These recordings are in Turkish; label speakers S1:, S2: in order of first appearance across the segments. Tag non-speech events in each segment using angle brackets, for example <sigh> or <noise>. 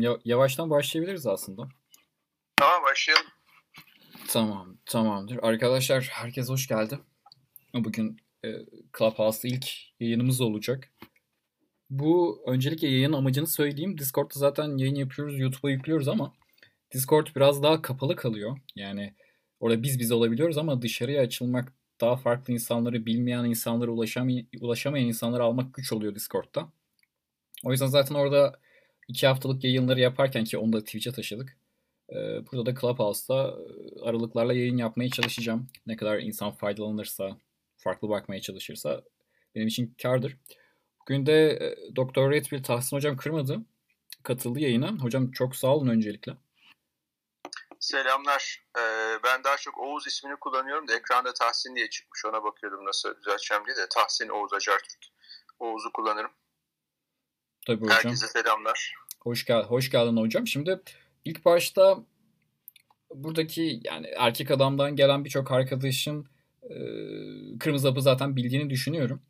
S1: Ya- yavaştan başlayabiliriz aslında.
S2: Tamam başlayalım.
S1: Tamam, tamamdır. Arkadaşlar herkes hoş geldi. Bugün e, Clubhouse'da ilk yayınımız olacak. Bu öncelikle yayın amacını söyleyeyim. Discord'da zaten yayın yapıyoruz, YouTube'a yüklüyoruz ama Discord biraz daha kapalı kalıyor. Yani orada biz biz olabiliyoruz ama dışarıya açılmak, daha farklı insanları bilmeyen insanlara ulaşamay ulaşamayan insanları almak güç oluyor Discord'da. O yüzden zaten orada iki haftalık yayınları yaparken ki onu da Twitch'e taşıdık. Ee, burada da Clubhouse'da e, aralıklarla yayın yapmaya çalışacağım. Ne kadar insan faydalanırsa, farklı bakmaya çalışırsa benim için kardır. Bugün de e, Doktor Redfield Tahsin Hocam kırmadı. Katıldı yayına. Hocam çok sağ olun öncelikle.
S2: Selamlar. Ee, ben daha çok Oğuz ismini kullanıyorum da ekranda Tahsin diye çıkmış. Ona bakıyordum nasıl düzelteceğim diye de. Tahsin Oğuz Acartürk. Oğuz'u kullanırım.
S1: Tabii hocam.
S2: Herkese selamlar.
S1: Hoş, gel hoş geldin hocam. Şimdi ilk başta buradaki yani erkek adamdan gelen birçok arkadaşın e, kırmızı hapı zaten bildiğini düşünüyorum.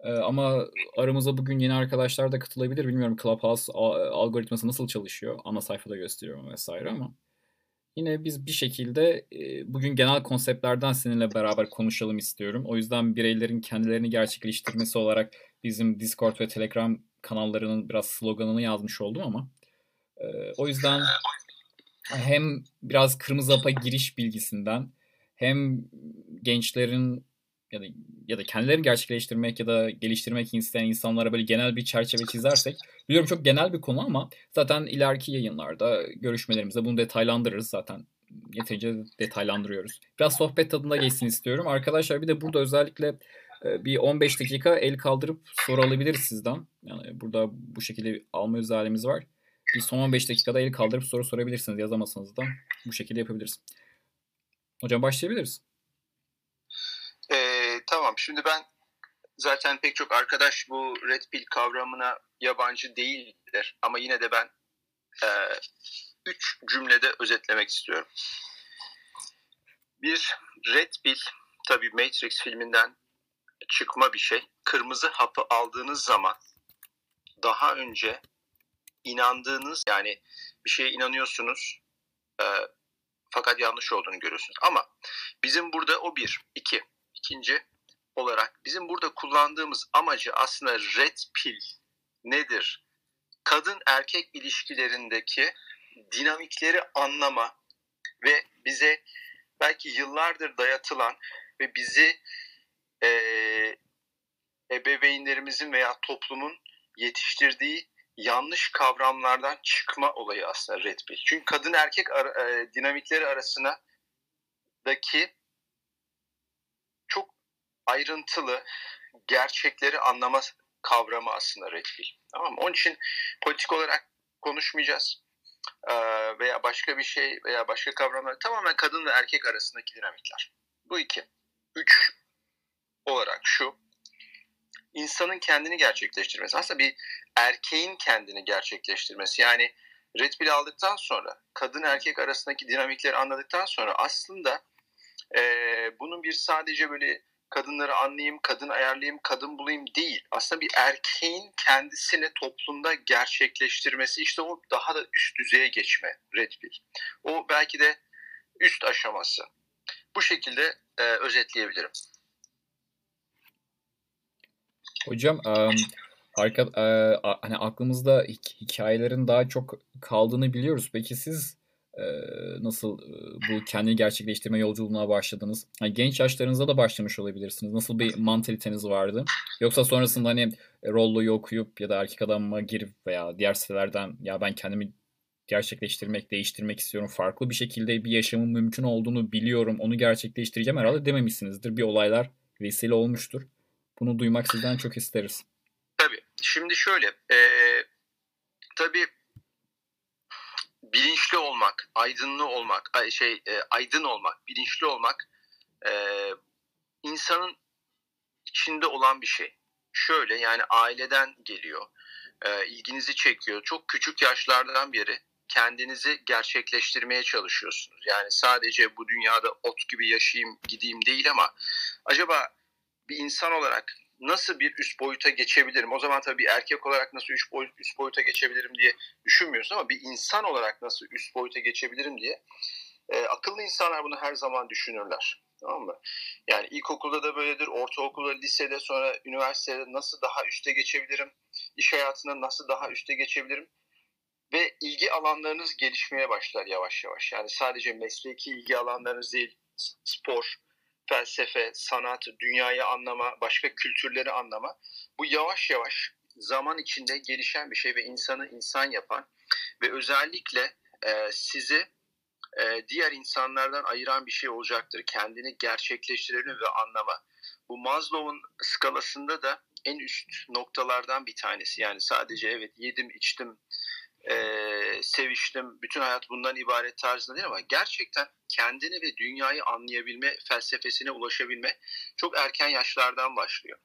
S1: E, ama aramıza bugün yeni arkadaşlar da katılabilir. Bilmiyorum Clubhouse algoritması nasıl çalışıyor. Ana sayfada gösteriyorum vesaire ama yine biz bir şekilde e, bugün genel konseptlerden seninle beraber konuşalım istiyorum. O yüzden bireylerin kendilerini gerçekleştirmesi olarak bizim Discord ve Telegram kanallarının biraz sloganını yazmış oldum ama e, o yüzden hem biraz kırmızı hapa giriş bilgisinden hem gençlerin ya da ya da kendilerini gerçekleştirmek ya da geliştirmek isteyen insanlara böyle genel bir çerçeve çizersek biliyorum çok genel bir konu ama zaten ileriki yayınlarda görüşmelerimizde bunu detaylandırırız zaten yeterince detaylandırıyoruz. Biraz sohbet tadında geçsin istiyorum. Arkadaşlar bir de burada özellikle bir 15 dakika el kaldırıp soru alabiliriz sizden. Yani burada bu şekilde alma özelliğimiz var. Bir son 15 dakikada el kaldırıp soru sorabilirsiniz. Yazamazsanız da bu şekilde yapabiliriz. Hocam başlayabiliriz.
S2: Ee, tamam şimdi ben zaten pek çok arkadaş bu Red Pill kavramına yabancı değildir. Ama yine de ben e, üç cümlede özetlemek istiyorum. Bir, Red Pill tabii Matrix filminden çıkma bir şey. Kırmızı hapı aldığınız zaman daha önce inandığınız yani bir şeye inanıyorsunuz e, fakat yanlış olduğunu görüyorsunuz. Ama bizim burada o bir. iki. İkinci olarak bizim burada kullandığımız amacı aslında red pill nedir? Kadın erkek ilişkilerindeki dinamikleri anlama ve bize belki yıllardır dayatılan ve bizi e, ebeveynlerimizin veya toplumun yetiştirdiği yanlış kavramlardan çıkma olayı aslında red pill. Çünkü kadın erkek ara, e, dinamikleri arasına daki çok ayrıntılı gerçekleri anlama kavramı aslında red pill. Tamam? Onun için politik olarak konuşmayacağız. Ee, veya başka bir şey veya başka kavramlar tamamen kadın ve erkek arasındaki dinamikler. Bu iki. Üç olarak şu insanın kendini gerçekleştirmesi. Aslında bir erkeğin kendini gerçekleştirmesi. Yani red pill aldıktan sonra kadın erkek arasındaki dinamikleri anladıktan sonra aslında e, bunun bir sadece böyle kadınları anlayayım, kadın ayarlayayım, kadın bulayım değil. Aslında bir erkeğin kendisini toplumda gerçekleştirmesi işte o daha da üst düzeye geçme red pill. O belki de üst aşaması. Bu şekilde e, özetleyebilirim.
S1: Hocam um, arka, e, hani aklımızda hikayelerin daha çok kaldığını biliyoruz. Peki siz e, nasıl e, bu kendini gerçekleştirme yolculuğuna başladınız? Genç yaşlarınızda da başlamış olabilirsiniz. Nasıl bir mantaliteniz vardı? Yoksa sonrasında hani Rollo'yu okuyup ya da erkek adamıma girip veya diğer sitelerden ya ben kendimi gerçekleştirmek, değiştirmek istiyorum. Farklı bir şekilde bir yaşamın mümkün olduğunu biliyorum. Onu gerçekleştireceğim herhalde dememişsinizdir. Bir olaylar vesile olmuştur. Bunu duymak sizden çok isteriz.
S2: Tabii. Şimdi şöyle. E, tabii bilinçli olmak, aydınlı olmak, şey e, aydın olmak, bilinçli olmak e, insanın içinde olan bir şey. Şöyle yani aileden geliyor, e, ilginizi çekiyor. Çok küçük yaşlardan beri kendinizi gerçekleştirmeye çalışıyorsunuz. Yani sadece bu dünyada ot gibi yaşayayım, gideyim değil ama acaba bir insan olarak nasıl bir üst boyuta geçebilirim? O zaman tabii bir erkek olarak nasıl üst, boyut, üst boyuta geçebilirim diye düşünmüyorsun ama bir insan olarak nasıl üst boyuta geçebilirim diye e, akıllı insanlar bunu her zaman düşünürler. Tamam mı? Yani ilkokulda da böyledir, ortaokulda, lisede, sonra üniversitede nasıl daha üste geçebilirim? İş hayatında nasıl daha üste geçebilirim? Ve ilgi alanlarınız gelişmeye başlar yavaş yavaş. Yani sadece mesleki ilgi alanlarınız değil, spor, felsefe, sanat, dünyayı anlama, başka kültürleri anlama. Bu yavaş yavaş zaman içinde gelişen bir şey ve insanı insan yapan ve özellikle e, sizi e, diğer insanlardan ayıran bir şey olacaktır. Kendini gerçekleştirelim ve anlama. Bu Maslow'un skalasında da en üst noktalardan bir tanesi. Yani sadece evet yedim, içtim, e, seviştim, bütün hayat bundan ibaret tarzında değil ama gerçekten kendini ve dünyayı anlayabilme, felsefesine ulaşabilme çok erken yaşlardan başlıyor.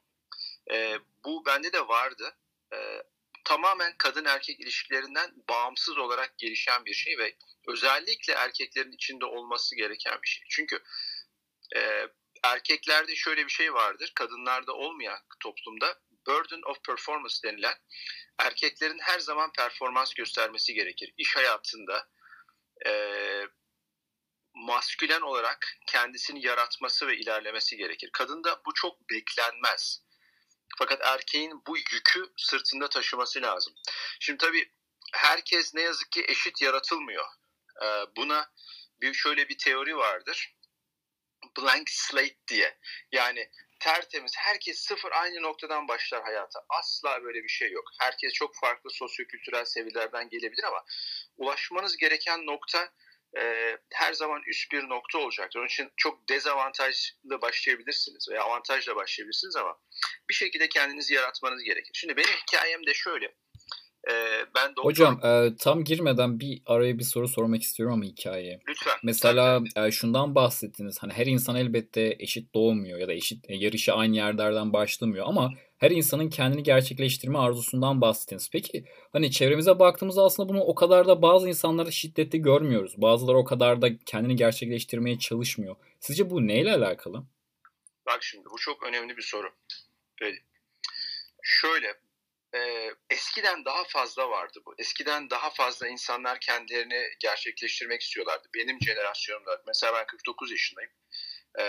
S2: E, bu bende de vardı. E, tamamen kadın erkek ilişkilerinden bağımsız olarak gelişen bir şey ve özellikle erkeklerin içinde olması gereken bir şey. Çünkü e, erkeklerde şöyle bir şey vardır, kadınlarda olmayan toplumda burden of performance denilen erkeklerin her zaman performans göstermesi gerekir. İş hayatında e, maskülen olarak kendisini yaratması ve ilerlemesi gerekir. Kadında bu çok beklenmez. Fakat erkeğin bu yükü sırtında taşıması lazım. Şimdi tabii herkes ne yazık ki eşit yaratılmıyor. Ee, buna bir şöyle bir teori vardır. Blank slate diye. Yani tertemiz. Herkes sıfır aynı noktadan başlar hayata. Asla böyle bir şey yok. Herkes çok farklı sosyokültürel seviyelerden gelebilir ama ulaşmanız gereken nokta e, her zaman üst bir nokta olacaktır. Onun için çok dezavantajlı başlayabilirsiniz veya avantajla başlayabilirsiniz ama bir şekilde kendinizi yaratmanız gerekir. Şimdi benim hikayem de şöyle.
S1: Ee, ben doktor... Hocam e, tam girmeden bir araya bir soru sormak istiyorum ama hikayeye.
S2: Lütfen.
S1: Mesela e, şundan bahsettiniz. Hani her insan elbette eşit doğmuyor ya da eşit e, yarışı aynı yerlerden başlamıyor ama her insanın kendini gerçekleştirme arzusundan bahsettiniz. Peki hani çevremize baktığımızda aslında bunu o kadar da bazı insanları şiddetli görmüyoruz. Bazıları o kadar da kendini gerçekleştirmeye çalışmıyor. Sizce bu neyle alakalı?
S2: Bak şimdi bu çok önemli bir soru. Böyle. Şöyle e, eskiden daha fazla vardı bu. Eskiden daha fazla insanlar kendilerini gerçekleştirmek istiyorlardı. Benim jenerasyonumda mesela ben 49 yaşındayım. E,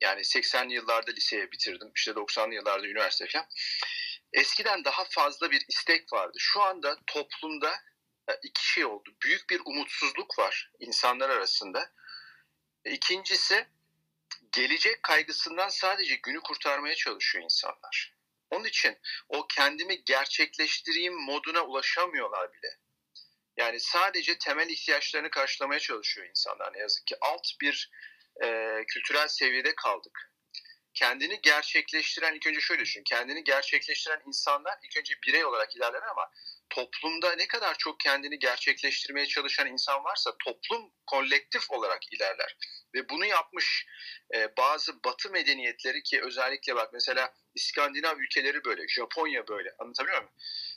S2: yani 80'li yıllarda liseye bitirdim. İşte 90'lı yıllarda üniversite falan. Eskiden daha fazla bir istek vardı. Şu anda toplumda iki şey oldu. Büyük bir umutsuzluk var insanlar arasında. İkincisi gelecek kaygısından sadece günü kurtarmaya çalışıyor insanlar. Onun için o kendimi gerçekleştireyim moduna ulaşamıyorlar bile. Yani sadece temel ihtiyaçlarını karşılamaya çalışıyor insanlar ne yazık ki. Alt bir e, kültürel seviyede kaldık. Kendini gerçekleştiren ilk önce şöyle düşün. Kendini gerçekleştiren insanlar ilk önce birey olarak ilerler ama toplumda ne kadar çok kendini gerçekleştirmeye çalışan insan varsa toplum kolektif olarak ilerler. Ve bunu yapmış e, bazı batı medeniyetleri ki özellikle bak mesela İskandinav ülkeleri böyle, Japonya böyle anlatabiliyor muyum?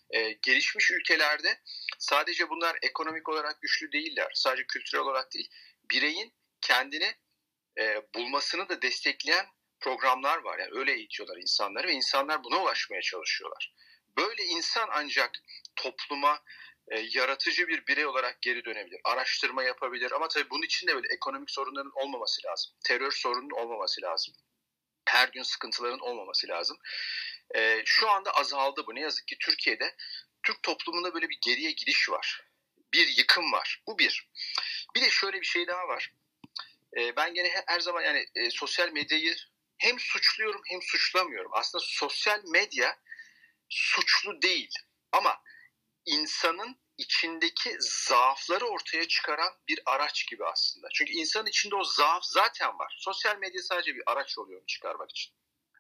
S2: E, gelişmiş ülkelerde sadece bunlar ekonomik olarak güçlü değiller. Sadece kültürel olarak değil. Bireyin kendini e, bulmasını da destekleyen programlar var. Yani öyle eğitiyorlar insanları ve insanlar buna ulaşmaya çalışıyorlar. Böyle insan ancak topluma e, yaratıcı bir birey olarak geri dönebilir. Araştırma yapabilir ama tabii bunun için de böyle ekonomik sorunların olmaması lazım. Terör sorunun olmaması lazım. Her gün sıkıntıların olmaması lazım. E, şu anda azaldı bu. Ne yazık ki Türkiye'de Türk toplumunda böyle bir geriye gidiş var. Bir yıkım var. Bu bir. Bir de şöyle bir şey daha var. E, ben gene her zaman yani e, sosyal medyayı hem suçluyorum hem suçlamıyorum. Aslında sosyal medya suçlu değil ama insanın içindeki zaafları ortaya çıkaran bir araç gibi aslında. Çünkü insanın içinde o zaaf zaten var. Sosyal medya sadece bir araç oluyor onu çıkarmak için.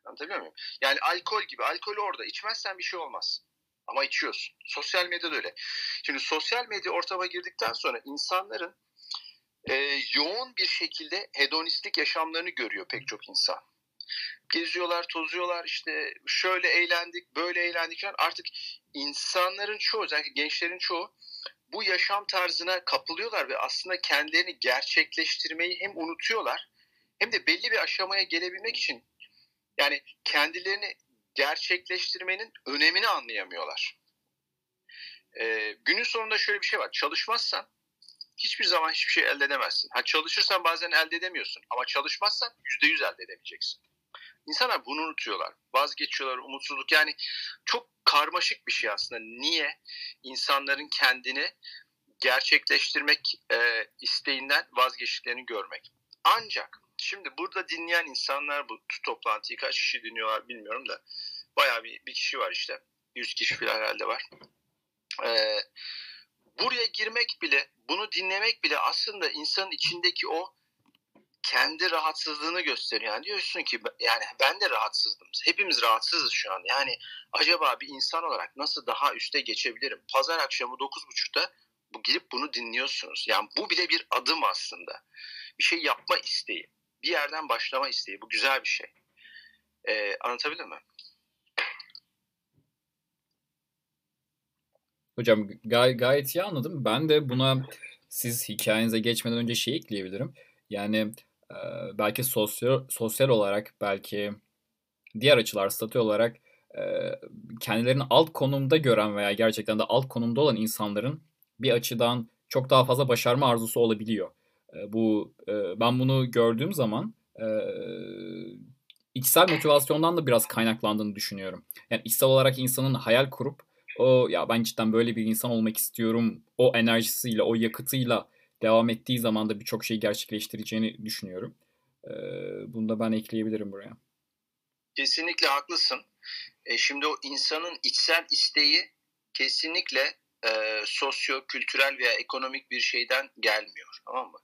S2: Anlatabiliyor muyum? Yani alkol gibi. Alkol orada. İçmezsen bir şey olmaz. Ama içiyorsun. Sosyal medya da öyle. Şimdi sosyal medya ortama girdikten sonra insanların e, yoğun bir şekilde hedonistik yaşamlarını görüyor pek çok insan geziyorlar, tozuyorlar işte şöyle eğlendik, böyle eğlendik falan. Artık insanların çoğu, özellikle gençlerin çoğu bu yaşam tarzına kapılıyorlar ve aslında kendilerini gerçekleştirmeyi hem unutuyorlar hem de belli bir aşamaya gelebilmek için Yani kendilerini gerçekleştirmenin önemini anlayamıyorlar. Ee, günün sonunda şöyle bir şey var. Çalışmazsan hiçbir zaman hiçbir şey elde edemezsin. Ha çalışırsan bazen elde edemiyorsun ama çalışmazsan yüzde yüz elde edemeyeceksin. İnsanlar bunu unutuyorlar. Vazgeçiyorlar, umutsuzluk. Yani çok karmaşık bir şey aslında. Niye insanların kendini gerçekleştirmek e, isteğinden vazgeçtiklerini görmek. Ancak şimdi burada dinleyen insanlar bu toplantıyı kaç kişi dinliyorlar bilmiyorum da bayağı bir, bir kişi var işte. 100 kişi falan herhalde var. Ee, buraya girmek bile, bunu dinlemek bile aslında insanın içindeki o kendi rahatsızlığını gösteriyor. Yani diyorsun ki yani ben de rahatsızdım. Hepimiz rahatsızız şu an. Yani acaba bir insan olarak nasıl daha üste geçebilirim? Pazar akşamı 9.30'da bu girip bunu dinliyorsunuz. Yani bu bile bir adım aslında. Bir şey yapma isteği. Bir yerden başlama isteği. Bu güzel bir şey. Ee, anlatabildim mi?
S1: Hocam gay gayet iyi anladım. Ben de buna siz hikayenize geçmeden önce şey ekleyebilirim. Yani belki sosyal sosyal olarak belki diğer açılar statü olarak e, kendilerini alt konumda gören veya gerçekten de alt konumda olan insanların bir açıdan çok daha fazla başarma arzusu olabiliyor. Bu ben bunu gördüğüm zaman içsel motivasyondan da biraz kaynaklandığını düşünüyorum. Yani içsel olarak insanın hayal kurup o ya ben cidden böyle bir insan olmak istiyorum o enerjisiyle o yakıtıyla devam ettiği zaman da birçok şeyi gerçekleştireceğini düşünüyorum. Ee, bunu da ben ekleyebilirim buraya.
S2: Kesinlikle haklısın. E, şimdi o insanın içsel isteği kesinlikle e, sosyo, kültürel veya ekonomik bir şeyden gelmiyor. Tamam mı?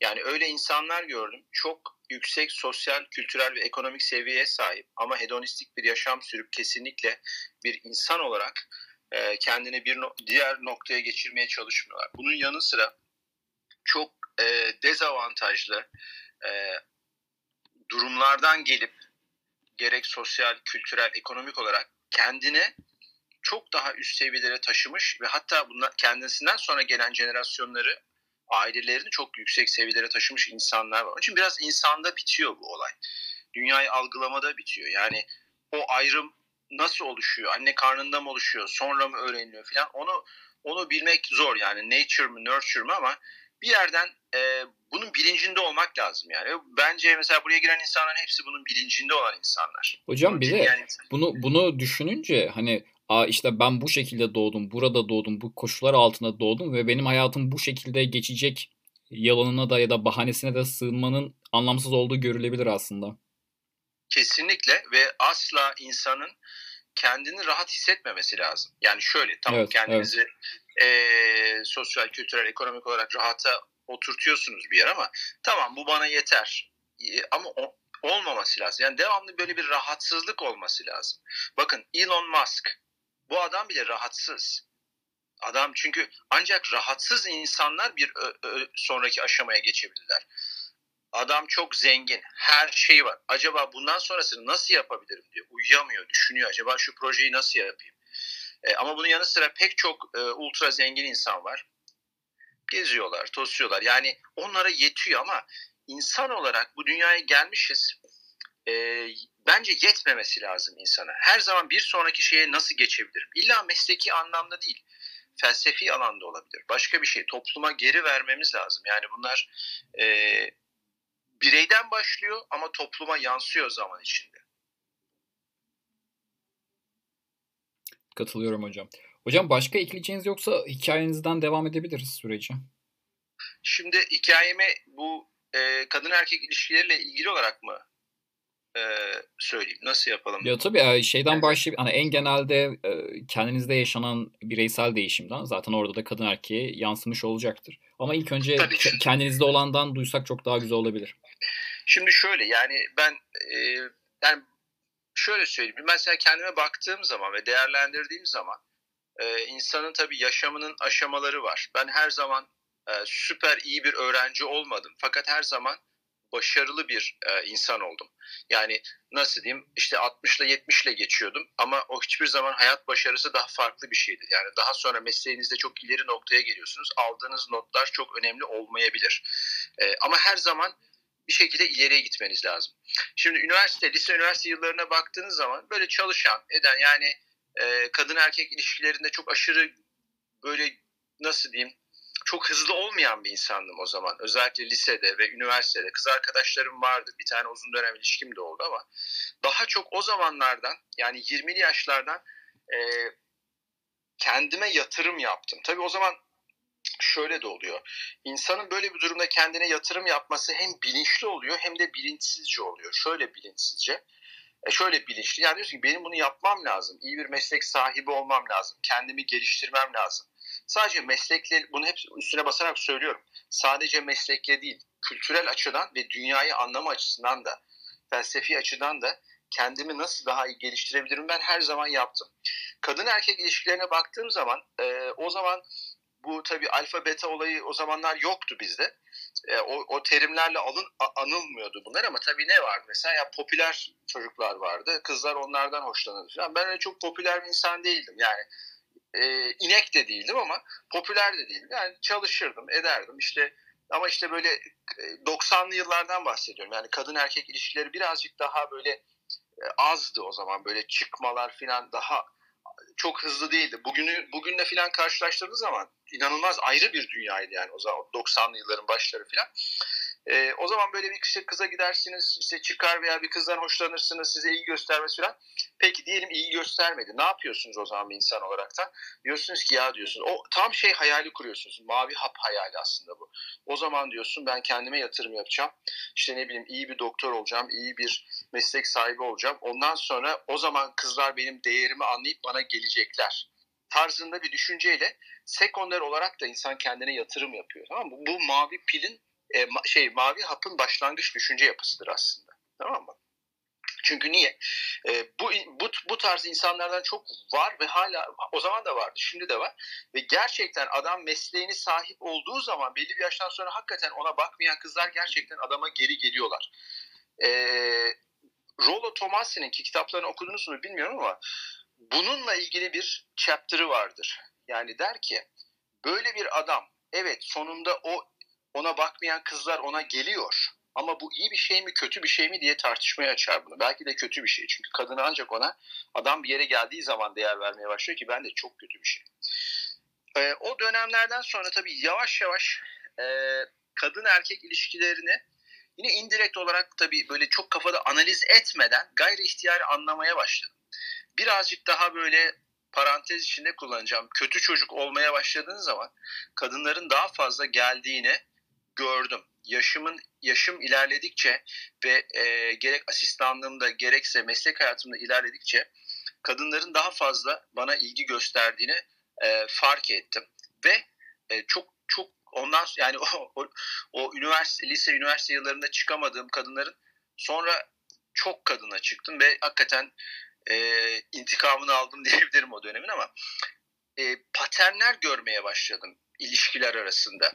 S2: Yani öyle insanlar gördüm. Çok yüksek sosyal, kültürel ve ekonomik seviyeye sahip ama hedonistik bir yaşam sürüp kesinlikle bir insan olarak e, kendini bir no- diğer noktaya geçirmeye çalışmıyorlar. Bunun yanı sıra çok e, dezavantajlı e, durumlardan gelip gerek sosyal, kültürel, ekonomik olarak kendine çok daha üst seviyelere taşımış ve hatta bunlar kendisinden sonra gelen jenerasyonları ailelerini çok yüksek seviyelere taşımış insanlar var. Onun için biraz insanda bitiyor bu olay. Dünyayı algılamada bitiyor. Yani o ayrım nasıl oluşuyor? Anne karnında mı oluşuyor? Sonra mı öğreniliyor falan? Onu onu bilmek zor yani nature mı nurture mı ama bir yerden e, bunun bilincinde olmak lazım yani. Bence mesela buraya giren insanların hepsi bunun bilincinde olan insanlar.
S1: Hocam bir de bunu bunu düşününce hani Aa işte ben bu şekilde doğdum, burada doğdum, bu koşullar altında doğdum ve benim hayatım bu şekilde geçecek yalanına da ya da bahanesine de sığınmanın anlamsız olduğu görülebilir aslında.
S2: Kesinlikle ve asla insanın kendini rahat hissetmemesi lazım. Yani şöyle tamam evet, kendinizi evet. E, sosyal, kültürel, ekonomik olarak rahata oturtuyorsunuz bir yer ama tamam bu bana yeter. E, ama o, olmaması lazım. Yani devamlı böyle bir rahatsızlık olması lazım. Bakın Elon Musk bu adam bile rahatsız. Adam çünkü ancak rahatsız insanlar bir ö, ö, sonraki aşamaya geçebilirler. Adam çok zengin, her şeyi var. Acaba bundan sonrasını nasıl yapabilirim diyor. Uyuyamıyor, düşünüyor. Acaba şu projeyi nasıl yapayım? E, ama bunun yanı sıra pek çok e, ultra zengin insan var. Geziyorlar, tosuyorlar. Yani onlara yetiyor ama insan olarak bu dünyaya gelmişiz. E, bence yetmemesi lazım insana. Her zaman bir sonraki şeye nasıl geçebilirim? İlla mesleki anlamda değil felsefi alanda olabilir. Başka bir şey. Topluma geri vermemiz lazım. Yani bunlar e, bireyden başlıyor ama topluma yansıyor zaman içinde.
S1: Katılıyorum hocam. Hocam başka ekleyeceğiniz yoksa hikayenizden devam edebiliriz süreci.
S2: Şimdi hikayemi bu e, kadın erkek ilişkileriyle ilgili olarak mı e, söyleyeyim. Nasıl yapalım?
S1: Ya tabii şeyden evet. başlayıp hani en genelde e, kendinizde yaşanan bireysel değişimden zaten orada da kadın erkeğe yansımış olacaktır. Ama ilk önce tabii. kendinizde olandan duysak çok daha güzel olabilir.
S2: Şimdi şöyle yani ben e, yani şöyle söyleyeyim. Mesela kendime baktığım zaman ve değerlendirdiğim zaman e, insanın tabii yaşamının aşamaları var. Ben her zaman e, süper iyi bir öğrenci olmadım. Fakat her zaman başarılı bir e, insan oldum. Yani nasıl diyeyim işte 60 ile 70 ile geçiyordum ama o hiçbir zaman hayat başarısı daha farklı bir şeydi. Yani daha sonra mesleğinizde çok ileri noktaya geliyorsunuz. Aldığınız notlar çok önemli olmayabilir. E, ama her zaman bir şekilde ileriye gitmeniz lazım. Şimdi üniversite, lise üniversite yıllarına baktığınız zaman böyle çalışan, eden yani e, kadın erkek ilişkilerinde çok aşırı böyle nasıl diyeyim çok hızlı olmayan bir insandım o zaman. Özellikle lisede ve üniversitede kız arkadaşlarım vardı. Bir tane uzun dönem ilişkim de oldu ama daha çok o zamanlardan yani 20'li yaşlardan e, kendime yatırım yaptım. Tabii o zaman şöyle de oluyor. İnsanın böyle bir durumda kendine yatırım yapması hem bilinçli oluyor hem de bilinçsizce oluyor. Şöyle bilinçsizce. E şöyle bilinçli. Yani diyorsun ki benim bunu yapmam lazım. İyi bir meslek sahibi olmam lazım. Kendimi geliştirmem lazım. Sadece meslekle bunu hep üstüne basarak söylüyorum. Sadece meslekle değil, kültürel açıdan ve dünyayı anlama açısından da, felsefi açıdan da kendimi nasıl daha iyi geliştirebilirim ben her zaman yaptım. Kadın erkek ilişkilerine baktığım zaman e, o zaman bu tabi alfa beta olayı o zamanlar yoktu bizde. E, o, o terimlerle alın anılmıyordu bunlar ama tabii ne vardı mesela ya popüler çocuklar vardı. Kızlar onlardan hoşlanırdı falan. Ben öyle çok popüler bir insan değildim. Yani e, inek de değildim ama popüler de değildim. Yani çalışırdım, ederdim. İşte ama işte böyle 90'lı yıllardan bahsediyorum. Yani kadın erkek ilişkileri birazcık daha böyle e, azdı o zaman. Böyle çıkmalar falan daha çok hızlı değildi. Bugünü bugünle falan karşılaştırdığınız zaman inanılmaz ayrı bir dünyaydı yani o zaman 90'lı yılların başları falan. E, o zaman böyle bir işte kıza gidersiniz, işte çıkar veya bir kızdan hoşlanırsınız, size iyi göstermesi falan. Peki diyelim iyi göstermedi. Ne yapıyorsunuz o zaman bir insan olarak da? Diyorsunuz ki ya diyorsunuz. O tam şey hayali kuruyorsunuz. Mavi hap hayali aslında bu. O zaman diyorsun ben kendime yatırım yapacağım. İşte ne bileyim iyi bir doktor olacağım, iyi bir meslek sahibi olacağım. Ondan sonra o zaman kızlar benim değerimi anlayıp bana gelecekler tarzında bir düşünceyle sekonder olarak da insan kendine yatırım yapıyor. Tamam mı? Bu mavi pilin e, şey mavi hapın başlangıç düşünce yapısıdır aslında. Tamam mı? Çünkü niye? E, bu, bu, bu tarz insanlardan çok var ve hala o zaman da vardı, şimdi de var. Ve gerçekten adam mesleğini sahip olduğu zaman belli bir yaştan sonra hakikaten ona bakmayan kızlar gerçekten adama geri geliyorlar. E, Rollo Tomasi'nin ki kitaplarını okudunuz mu bilmiyorum ama bununla ilgili bir chapter'ı vardır. Yani der ki böyle bir adam evet sonunda o ona bakmayan kızlar ona geliyor. Ama bu iyi bir şey mi kötü bir şey mi diye tartışmaya açar bunu. Belki de kötü bir şey. Çünkü kadın ancak ona adam bir yere geldiği zaman değer vermeye başlıyor ki ben de çok kötü bir şey. Ee, o dönemlerden sonra tabii yavaş yavaş e, kadın erkek ilişkilerini yine indirekt olarak tabii böyle çok kafada analiz etmeden gayri ihtiyari anlamaya başladım. Birazcık daha böyle parantez içinde kullanacağım. Kötü çocuk olmaya başladığın zaman kadınların daha fazla geldiğine gördüm. Yaşımın yaşım ilerledikçe ve e, gerek asistanlığımda gerekse meslek hayatımda ilerledikçe kadınların daha fazla bana ilgi gösterdiğini e, fark ettim ve e, çok çok ondan yani <laughs> o, o, o üniversite lise üniversite yıllarında çıkamadığım kadınların sonra çok kadına çıktım ve hakikaten e, intikamını aldım <laughs> diyebilirim o dönemin ama e, paternler görmeye başladım ilişkiler arasında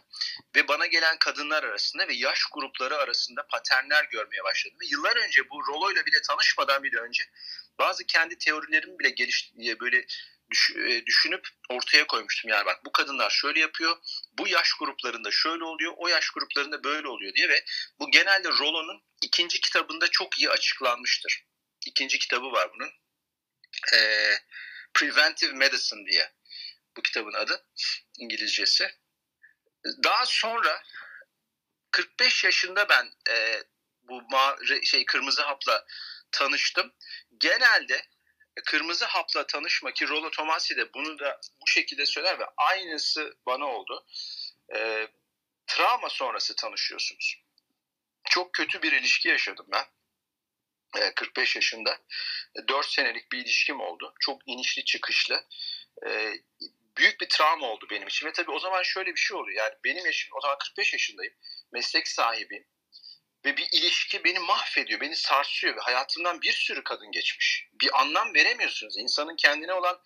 S2: ve bana gelen kadınlar arasında ve yaş grupları arasında paternler görmeye başladım. Ve yıllar önce bu Rolo'yla bile tanışmadan bile önce bazı kendi teorilerimi bile geliş diye böyle e, düşünüp ortaya koymuştum. Yani bak bu kadınlar şöyle yapıyor, bu yaş gruplarında şöyle oluyor, o yaş gruplarında böyle oluyor diye ve bu genelde Rolo'nun ikinci kitabında çok iyi açıklanmıştır. İkinci kitabı var bunun. Ee, Preventive Medicine diye bu kitabın adı İngilizcesi. Daha sonra 45 yaşında ben e, bu ma- şey kırmızı hapla tanıştım. Genelde kırmızı hapla tanışma ki Rollo Tomasi de bunu da bu şekilde söyler ve aynısı bana oldu. E, travma sonrası tanışıyorsunuz. Çok kötü bir ilişki yaşadım ben. 45 e, yaşında 4 senelik bir ilişkim oldu. Çok inişli çıkışlı. Büyük bir travma oldu benim için. Ve tabii o zaman şöyle bir şey oluyor. Yani benim yaşım o zaman 45 yaşındayım. Meslek sahibiyim. Ve bir ilişki beni mahvediyor, beni sarsıyor. Ve hayatımdan bir sürü kadın geçmiş. Bir anlam veremiyorsunuz. İnsanın kendine olan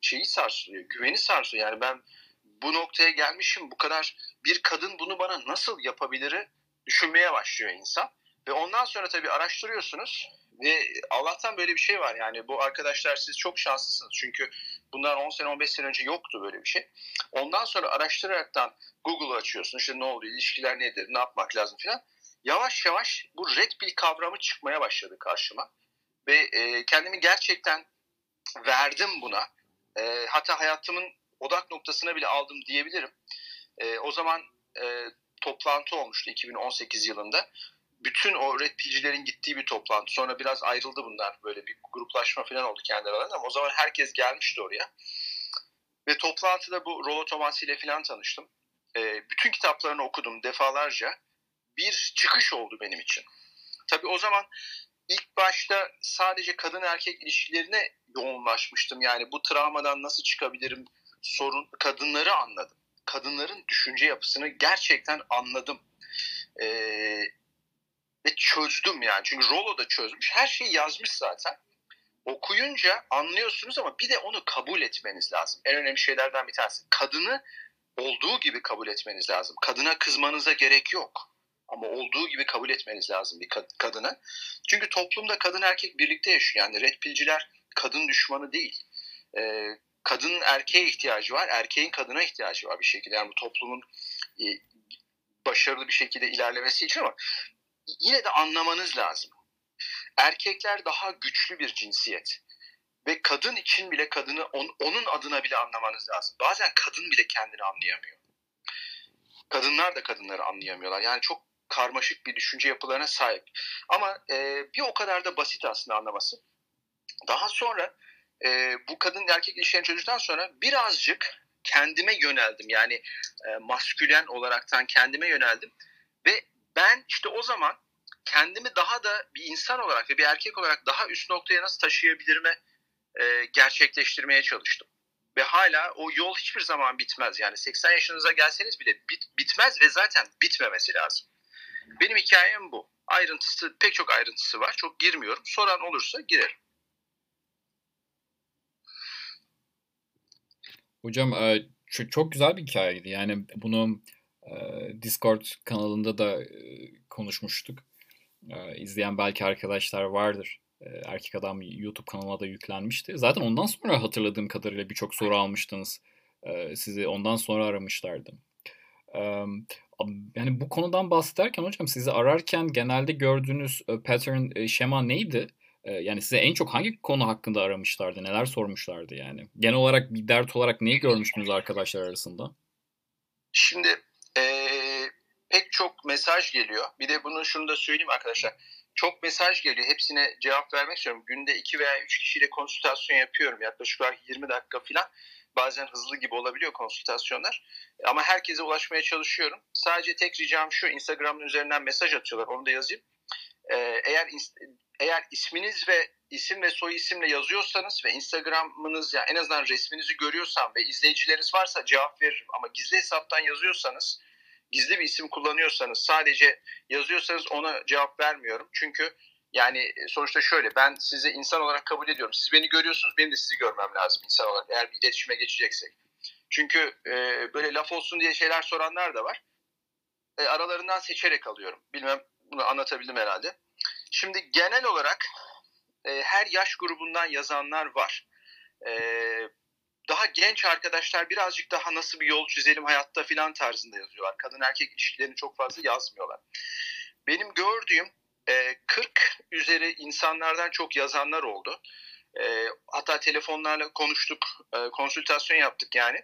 S2: şeyi sarsılıyor, güveni sarsılıyor. Yani ben bu noktaya gelmişim, bu kadar bir kadın bunu bana nasıl yapabilir düşünmeye başlıyor insan. Ve ondan sonra tabii araştırıyorsunuz ve Allah'tan böyle bir şey var yani bu arkadaşlar siz çok şanslısınız çünkü bundan 10 sene 15 sene önce yoktu böyle bir şey. Ondan sonra araştıraraktan Google açıyorsun işte ne oldu ilişkiler nedir ne yapmak lazım filan. yavaş yavaş bu red pill kavramı çıkmaya başladı karşıma. Ve e, kendimi gerçekten verdim buna. E, hatta hayatımın odak noktasına bile aldım diyebilirim. E, o zaman e, toplantı olmuştu 2018 yılında. Bütün o red pillcilerin gittiği bir toplantı. Sonra biraz ayrıldı bunlar. Böyle bir gruplaşma falan oldu kendi aralarında ama o zaman herkes gelmişti oraya. Ve toplantıda bu Rollo Tomassi ile falan tanıştım. E, bütün kitaplarını okudum defalarca. Bir çıkış oldu benim için. Tabii o zaman ilk başta sadece kadın erkek ilişkilerine yoğunlaşmıştım. Yani bu travmadan nasıl çıkabilirim sorun kadınları anladım. Kadınların düşünce yapısını gerçekten anladım. Ee, ve çözdüm yani. Çünkü Rollo da çözmüş. Her şeyi yazmış zaten. Okuyunca anlıyorsunuz ama bir de onu kabul etmeniz lazım. En önemli şeylerden bir tanesi. Kadını olduğu gibi kabul etmeniz lazım. Kadına kızmanıza gerek yok. Ama olduğu gibi kabul etmeniz lazım bir kadını. Çünkü toplumda kadın erkek birlikte yaşıyor. Yani red pillciler kadın düşmanı değil. Ee, kadının erkeğe ihtiyacı var, erkeğin kadına ihtiyacı var bir şekilde. Yani bu toplumun e, başarılı bir şekilde ilerlemesi için ama yine de anlamanız lazım. Erkekler daha güçlü bir cinsiyet. Ve kadın için bile kadını on, onun adına bile anlamanız lazım. Bazen kadın bile kendini anlayamıyor. Kadınlar da kadınları anlayamıyorlar. Yani çok karmaşık bir düşünce yapılarına sahip. Ama e, bir o kadar da basit aslında anlaması. Daha sonra e, bu kadın erkek ilişkilerini çözdükten sonra birazcık kendime yöneldim. Yani e, maskülen olaraktan kendime yöneldim. Ve ben işte o zaman kendimi daha da bir insan olarak ve bir erkek olarak daha üst noktaya nasıl taşıyabilirime e, gerçekleştirmeye çalıştım. Ve hala o yol hiçbir zaman bitmez. Yani 80 yaşınıza gelseniz bile bit, bitmez ve zaten bitmemesi lazım. Benim hikayem bu. Ayrıntısı, pek çok ayrıntısı var. Çok girmiyorum. Soran olursa girerim.
S1: Hocam e, çok güzel bir hikayeydi. Yani bunu Discord kanalında da konuşmuştuk. İzleyen belki arkadaşlar vardır. Erkek Adam YouTube kanalına da yüklenmişti. Zaten ondan sonra hatırladığım kadarıyla birçok soru almıştınız. Sizi ondan sonra aramışlardı. Yani bu konudan bahsederken hocam sizi ararken genelde gördüğünüz pattern, şema neydi? Yani size en çok hangi konu hakkında aramışlardı? Neler sormuşlardı yani? Genel olarak bir dert olarak neyi görmüştünüz arkadaşlar arasında?
S2: Şimdi ee, pek çok mesaj geliyor. Bir de bunu şunu da söyleyeyim arkadaşlar. Çok mesaj geliyor. Hepsine cevap vermek istiyorum. Günde 2 veya 3 kişiyle konsültasyon yapıyorum. Yaklaşık olarak 20 dakika falan. Bazen hızlı gibi olabiliyor konsültasyonlar. Ama herkese ulaşmaya çalışıyorum. Sadece tek ricam şu. Instagram'ın üzerinden mesaj atıyorlar. Onu da yazayım. Ee, eğer eğer isminiz ve isim ve soy isimle yazıyorsanız ve Instagram'ınız yani en azından resminizi görüyorsam ve izleyicileriniz varsa cevap veririm. Ama gizli hesaptan yazıyorsanız gizli bir isim kullanıyorsanız sadece yazıyorsanız ona cevap vermiyorum. Çünkü yani sonuçta şöyle ben sizi insan olarak kabul ediyorum. Siz beni görüyorsunuz benim de sizi görmem lazım insan olarak eğer bir iletişime geçeceksek. Çünkü e, böyle laf olsun diye şeyler soranlar da var. E, aralarından seçerek alıyorum. Bilmem bunu anlatabildim herhalde. Şimdi genel olarak e, her yaş grubundan yazanlar var. E, daha genç arkadaşlar birazcık daha nasıl bir yol çizelim hayatta filan tarzında yazıyorlar. Kadın erkek ilişkilerini çok fazla yazmıyorlar. Benim gördüğüm e, 40 üzeri insanlardan çok yazanlar oldu. E, hatta telefonlarla konuştuk, e, konsültasyon yaptık yani.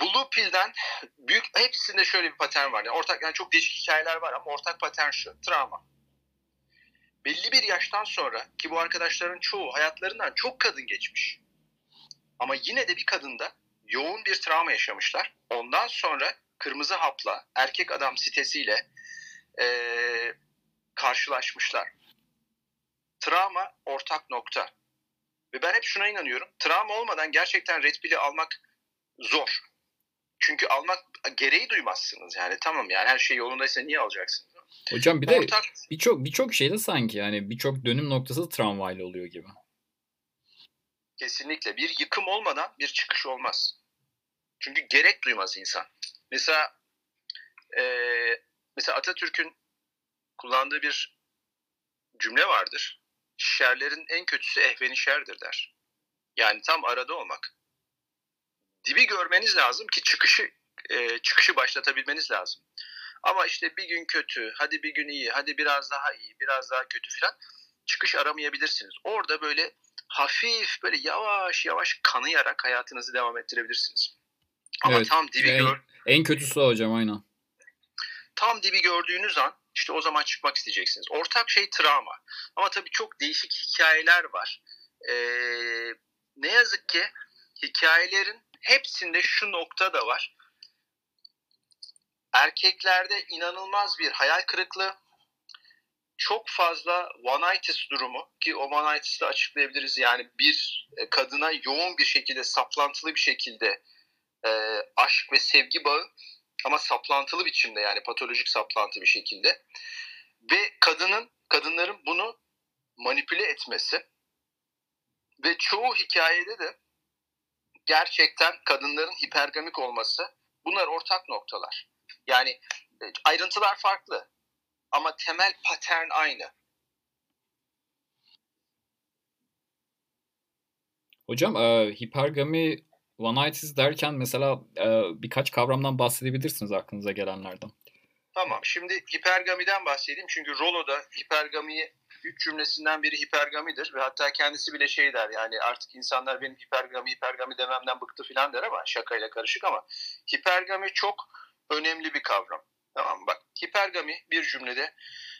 S2: Blue Pill'den büyük hepsinde şöyle bir patern var. Yani ortak yani çok değişik hikayeler var ama ortak patern şu. Travma. Belli bir yaştan sonra ki bu arkadaşların çoğu hayatlarından çok kadın geçmiş. Ama yine de bir kadında yoğun bir travma yaşamışlar. Ondan sonra kırmızı hapla erkek adam sitesiyle ee, karşılaşmışlar. Travma ortak nokta. Ve ben hep şuna inanıyorum. Travma olmadan gerçekten red pill'i almak zor. Çünkü almak gereği duymazsınız yani tamam yani her şey yolundaysa niye alacaksınız?
S1: Hocam bir de Ortak... birçok birçok şeyde sanki yani birçok dönüm noktası travmayla oluyor gibi.
S2: Kesinlikle bir yıkım olmadan bir çıkış olmaz. Çünkü gerek duymaz insan. Mesela e, mesela Atatürk'ün kullandığı bir cümle vardır. Şerlerin en kötüsü ehvenişerdir der. Yani tam arada olmak dibi görmeniz lazım ki çıkışı e, çıkışı başlatabilmeniz lazım. Ama işte bir gün kötü, hadi bir gün iyi, hadi biraz daha iyi, biraz daha kötü filan çıkış aramayabilirsiniz. Orada böyle hafif böyle yavaş yavaş kanayarak hayatınızı devam ettirebilirsiniz. Ama evet, tam dibi
S1: en, gör... En kötüsü hocam aynen.
S2: Tam dibi gördüğünüz an işte o zaman çıkmak isteyeceksiniz. Ortak şey travma. Ama tabii çok değişik hikayeler var. Ee, ne yazık ki hikayelerin hepsinde şu nokta da var. Erkeklerde inanılmaz bir hayal kırıklığı, çok fazla one-itis durumu ki o one-itis'i açıklayabiliriz. Yani bir e, kadına yoğun bir şekilde saplantılı bir şekilde e, aşk ve sevgi bağı ama saplantılı biçimde yani patolojik saplantı bir şekilde ve kadının kadınların bunu manipüle etmesi ve çoğu hikayede de gerçekten kadınların hipergamik olması bunlar ortak noktalar. Yani e, ayrıntılar farklı ama temel patern aynı.
S1: Hocam e, hipergami One-itis derken mesela e, birkaç kavramdan bahsedebilirsiniz aklınıza gelenlerden.
S2: Tamam. Şimdi hipergamiden bahsedeyim. Çünkü Rollo'da hipergamiyi üç cümlesinden biri hipergamidir ve hatta kendisi bile şey der yani artık insanlar benim hipergami hipergami dememden bıktı filan der ama şakayla karışık ama hipergami çok önemli bir kavram. Tamam bak hipergami bir cümlede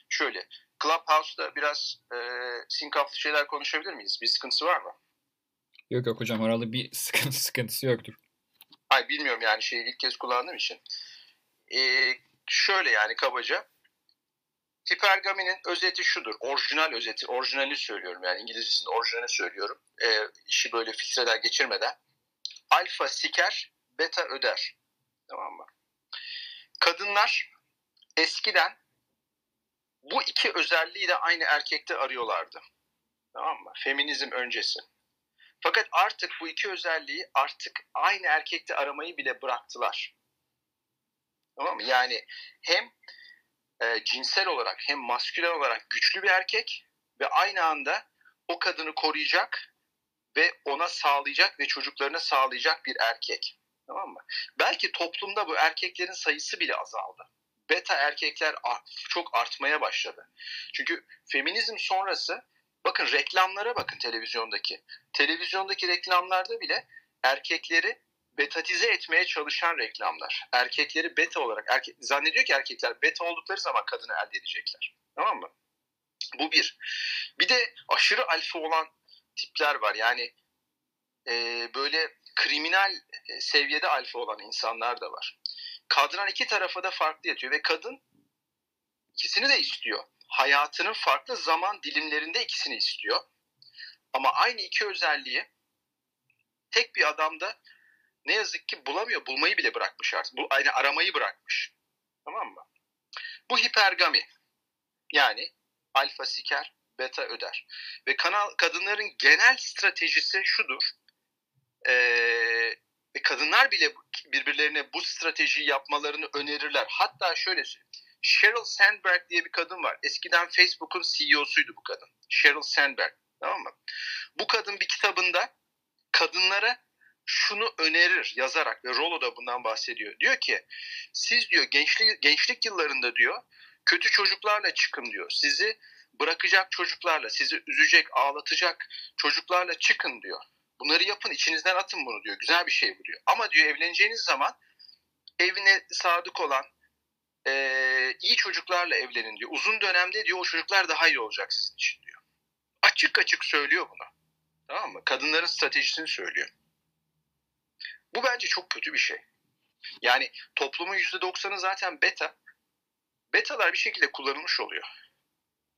S2: şöyle Clubhouse'da biraz e, sinkaflı şeyler konuşabilir miyiz? Bir sıkıntısı var mı?
S1: Yok yok hocam herhalde bir <laughs> sıkıntı, sıkıntısı yoktur.
S2: Ay bilmiyorum yani şeyi ilk kez kullandığım için. Ee, şöyle yani kabaca. Hipergaminin özeti şudur. Orijinal özeti. Orijinali söylüyorum yani İngilizcesinde orijinali söylüyorum. Ee, işi böyle filtreden geçirmeden. Alfa siker, beta öder. Tamam mı? Kadınlar eskiden bu iki özelliği de aynı erkekte arıyorlardı. Tamam mı? Feminizm öncesi. Fakat artık bu iki özelliği artık aynı erkekte aramayı bile bıraktılar. Tamam mı? Yani hem e, cinsel olarak hem maskülen olarak güçlü bir erkek ve aynı anda o kadını koruyacak ve ona sağlayacak ve çocuklarına sağlayacak bir erkek. Tamam mı? Belki toplumda bu erkeklerin sayısı bile azaldı. Beta erkekler çok artmaya başladı. Çünkü feminizm sonrası bakın reklamlara bakın televizyondaki. Televizyondaki reklamlarda bile erkekleri betatize etmeye çalışan reklamlar. Erkekleri beta olarak erke, zannediyor ki erkekler beta oldukları zaman kadını elde edecekler. Tamam mı? Bu bir. Bir de aşırı alfa olan tipler var. Yani e, böyle kriminal e, seviyede alfa olan insanlar da var. Kadran iki tarafa da farklı yatıyor ve kadın ikisini de istiyor. Hayatının farklı zaman dilimlerinde ikisini istiyor. Ama aynı iki özelliği tek bir adamda ne yazık ki bulamıyor. Bulmayı bile bırakmış artık. Bu, aynı aramayı bırakmış. Tamam mı? Bu hipergami. Yani alfa siker, beta öder. Ve kanal kadınların genel stratejisi şudur. Ee, ve kadınlar bile birbirlerine bu stratejiyi yapmalarını önerirler. Hatta şöyle söyleyeyim. Sheryl Sandberg diye bir kadın var. Eskiden Facebook'un CEO'suydu bu kadın. Sheryl Sandberg. Tamam mı? Bu kadın bir kitabında kadınlara şunu önerir yazarak ve Rollo da bundan bahsediyor. Diyor ki siz diyor gençlik, gençlik yıllarında diyor kötü çocuklarla çıkın diyor. Sizi bırakacak çocuklarla, sizi üzecek, ağlatacak çocuklarla çıkın diyor. Bunları yapın, içinizden atın bunu diyor. Güzel bir şey bu diyor. Ama diyor evleneceğiniz zaman evine sadık olan, e, iyi çocuklarla evlenin diyor. Uzun dönemde diyor o çocuklar daha iyi olacak sizin için diyor. Açık açık söylüyor bunu. Tamam mı? Kadınların stratejisini söylüyor. Bu bence çok kötü bir şey. Yani toplumun %90'ı zaten beta. Betalar bir şekilde kullanılmış oluyor.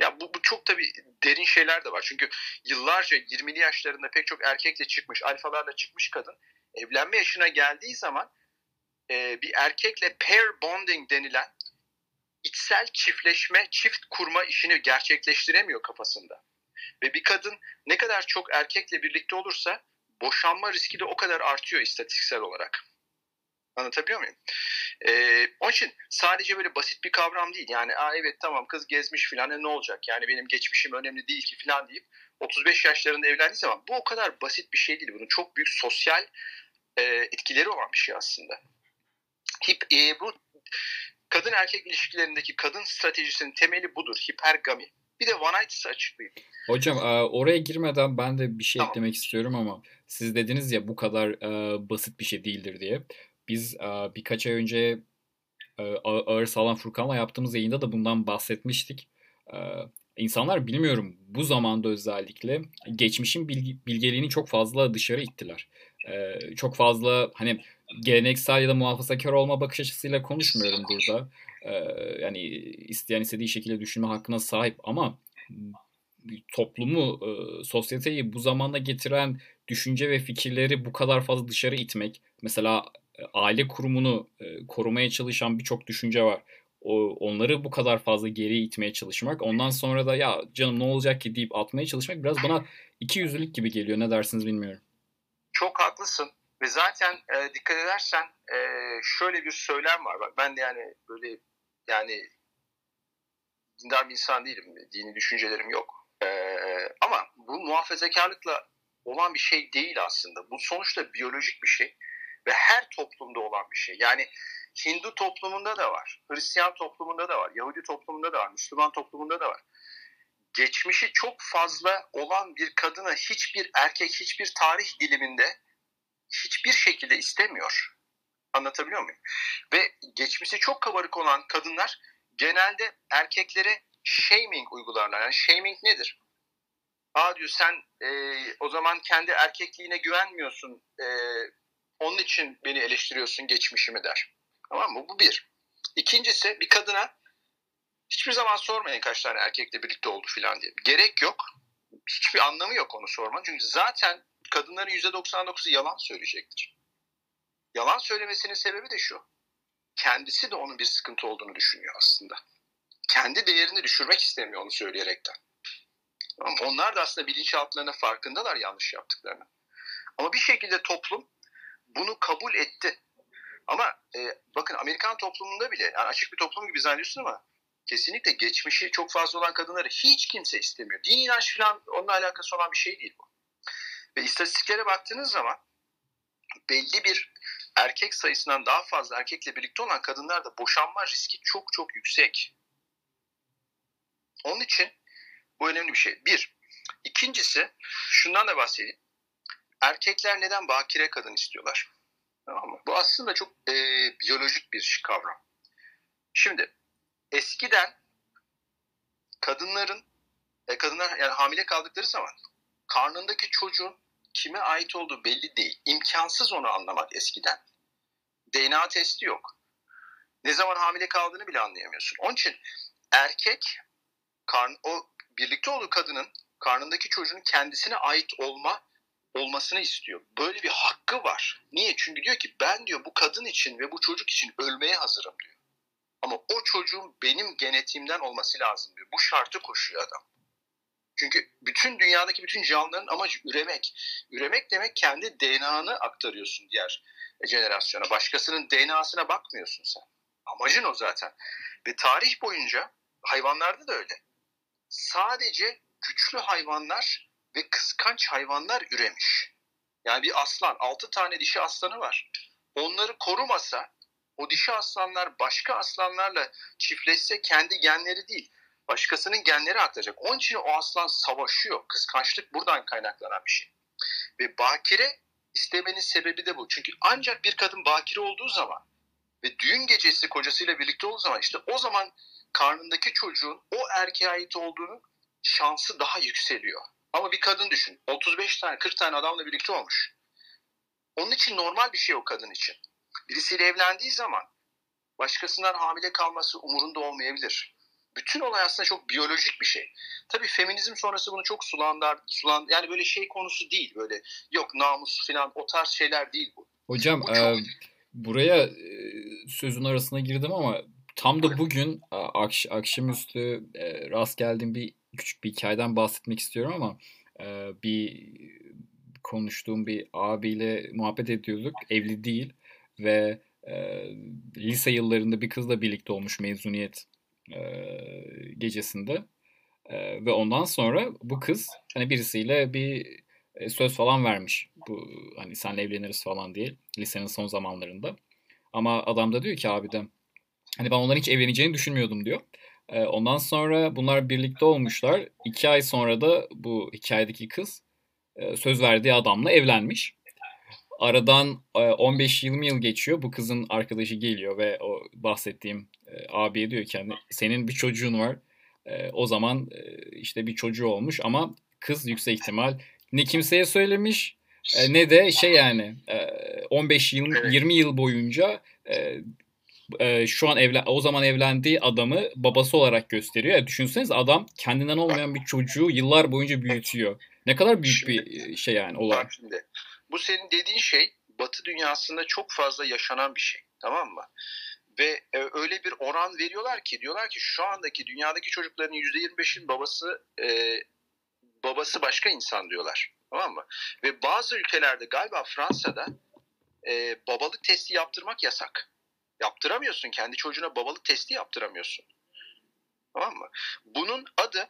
S2: Ya bu, bu çok tabii derin şeyler de var. Çünkü yıllarca 20'li yaşlarında pek çok erkekle çıkmış, alfalarla çıkmış kadın evlenme yaşına geldiği zaman e, bir erkekle pair bonding denilen içsel çiftleşme, çift kurma işini gerçekleştiremiyor kafasında. Ve bir kadın ne kadar çok erkekle birlikte olursa boşanma riski de o kadar artıyor istatistiksel olarak. Anlatabiliyor muyum? Ee, onun için sadece böyle basit bir kavram değil. Yani Aa, evet tamam kız gezmiş filan e, ne olacak? Yani benim geçmişim önemli değil ki filan deyip 35 yaşlarında evlendiği zaman bu o kadar basit bir şey değil. Bunun çok büyük sosyal e, etkileri olan bir şey aslında. Hip, e, bu kadın erkek ilişkilerindeki kadın stratejisinin temeli budur. Hipergami. Bir de one night açıklayayım.
S1: Hocam e, oraya girmeden ben de bir şey tamam. eklemek istiyorum ama siz dediniz ya bu kadar e, basit bir şey değildir diye. Biz e, birkaç ay önce Ağır Sağlam Furkan'la yaptığımız yayında da bundan bahsetmiştik. İnsanlar bilmiyorum bu zamanda özellikle geçmişin bilgeliğini çok fazla dışarı ittiler. Çok fazla hani geleneksel ya da muhafazakar olma bakış açısıyla konuşmuyorum burada. Yani isteyen istediği şekilde düşünme hakkına sahip ama toplumu, sosyeteyi bu zamana getiren düşünce ve fikirleri bu kadar fazla dışarı itmek. Mesela aile kurumunu korumaya çalışan birçok düşünce var. Onları bu kadar fazla geri itmeye çalışmak. Ondan sonra da ya canım ne olacak ki deyip atmaya çalışmak biraz bana iki yüzlülük gibi geliyor. Ne dersiniz bilmiyorum.
S2: Çok haklısın. Ve zaten e, dikkat edersen e, şöyle bir söylem var. Bak ben de yani böyle yani dindar bir insan değilim. Dini düşüncelerim yok. E, ama bu muhafazakarlıkla olan bir şey değil aslında. Bu sonuçta biyolojik bir şey ve her toplumda olan bir şey. Yani Hindu toplumunda da var, Hristiyan toplumunda da var, Yahudi toplumunda da var, Müslüman toplumunda da var. Geçmişi çok fazla olan bir kadına hiçbir erkek hiçbir tarih diliminde hiçbir şekilde istemiyor. Anlatabiliyor muyum? Ve geçmişi çok kabarık olan kadınlar genelde erkeklere shaming uygularlar. Yani shaming nedir? Aa diyor sen e, o zaman kendi erkekliğine güvenmiyorsun. E, onun için beni eleştiriyorsun geçmişimi der. Tamam mı? Bu bir. İkincisi bir kadına hiçbir zaman sormayın kaç tane erkekle birlikte oldu filan diye. Gerek yok. Hiçbir anlamı yok onu sormanın. Çünkü zaten kadınların %99'u yalan söyleyecektir. Yalan söylemesinin sebebi de şu. Kendisi de onun bir sıkıntı olduğunu düşünüyor aslında. Kendi değerini düşürmek istemiyor onu söyleyerekten. Onlar da aslında bilinçaltlarına farkındalar yanlış yaptıklarını. Ama bir şekilde toplum bunu kabul etti. Ama e, bakın Amerikan toplumunda bile yani açık bir toplum gibi zannediyorsun ama kesinlikle geçmişi çok fazla olan kadınları hiç kimse istemiyor. Din inanç falan onunla alakası olan bir şey değil bu. Ve istatistiklere baktığınız zaman belli bir erkek sayısından daha fazla erkekle birlikte olan kadınlarda boşanma riski çok çok yüksek. Onun için bu önemli bir şey. Bir. İkincisi şundan da bahsedeyim. Erkekler neden bakire kadın istiyorlar? Tamam mı? Bu aslında çok e, biyolojik bir kavram. Şimdi eskiden kadınların e, kadınlar yani hamile kaldıkları zaman karnındaki çocuğun kime ait olduğu belli değil. İmkansız onu anlamak eskiden. DNA testi yok. Ne zaman hamile kaldığını bile anlayamıyorsun. Onun için erkek karn, o birlikte olduğu kadının karnındaki çocuğun kendisine ait olma olmasını istiyor. Böyle bir hakkı var. Niye? Çünkü diyor ki ben diyor bu kadın için ve bu çocuk için ölmeye hazırım diyor. Ama o çocuğun benim genetiğimden olması lazım diyor. Bu şartı koşuyor adam. Çünkü bütün dünyadaki bütün canlıların amacı üremek. Üremek demek kendi DNA'nı aktarıyorsun diğer jenerasyona. Başkasının DNA'sına bakmıyorsun sen. Amacın o zaten. Ve tarih boyunca hayvanlarda da öyle. Sadece güçlü hayvanlar ve kıskanç hayvanlar üremiş. Yani bir aslan, altı tane dişi aslanı var. Onları korumasa o dişi aslanlar başka aslanlarla çiftleşse kendi genleri değil, başkasının genleri aktaracak. Onun için o aslan savaşıyor. Kıskançlık buradan kaynaklanan bir şey. Ve bakire istemenin sebebi de bu. Çünkü ancak bir kadın bakire olduğu zaman ve düğün gecesi kocasıyla birlikte olduğu zaman işte o zaman karnındaki çocuğun o erkeğe ait olduğunu şansı daha yükseliyor. Ama bir kadın düşün. 35 tane 40 tane adamla birlikte olmuş. Onun için normal bir şey o kadın için. Birisiyle evlendiği zaman başkasından hamile kalması umurunda olmayabilir. Bütün olay aslında çok biyolojik bir şey. Tabii feminizm sonrası bunu çok sulandar, sulan yani böyle şey konusu değil. Böyle yok namus falan o tarz şeyler değil bu.
S1: Hocam bu çok... e, buraya e, sözün arasına girdim ama tam da bugün akş, akşamüstü e, rast geldiğim bir küçük bir hikayeden bahsetmek istiyorum ama e, bir konuştuğum bir abiyle muhabbet ediyorduk. Evli değil ve e, lise yıllarında bir kızla birlikte olmuş mezuniyet e, gecesinde. E, ve ondan sonra bu kız hani birisiyle bir e, söz falan vermiş. Bu hani senle evleniriz falan diye lisenin son zamanlarında. Ama adam da diyor ki abi de Hani ben onların hiç evleneceğini düşünmüyordum diyor. E, ondan sonra bunlar birlikte olmuşlar. İki ay sonra da bu hikayedeki kız e, söz verdiği adamla evlenmiş. Aradan 15-20 yıl geçiyor. Bu kızın arkadaşı geliyor ve o bahsettiğim e, abiye diyor ki hani senin bir çocuğun var. E, o zaman e, işte bir çocuğu olmuş ama kız yüksek ihtimal ne kimseye söylemiş e, ne de şey yani e, 15 yıl 20 yıl boyunca e, e, şu an evlen o zaman evlendiği adamı babası olarak gösteriyor. Yani düşünseniz adam kendinden olmayan bir çocuğu yıllar boyunca büyütüyor. Ne kadar büyük
S2: Şimdi-
S1: bir şey yani olay.
S2: Şimdi bu senin dediğin şey Batı dünyasında çok fazla yaşanan bir şey. Tamam mı? Ve e, öyle bir oran veriyorlar ki diyorlar ki şu andaki dünyadaki çocukların %25'in babası e, babası başka insan diyorlar. Tamam mı? Ve bazı ülkelerde galiba Fransa'da e, babalık testi yaptırmak yasak. Yaptıramıyorsun. Kendi çocuğuna babalık testi yaptıramıyorsun. Tamam mı? Bunun adı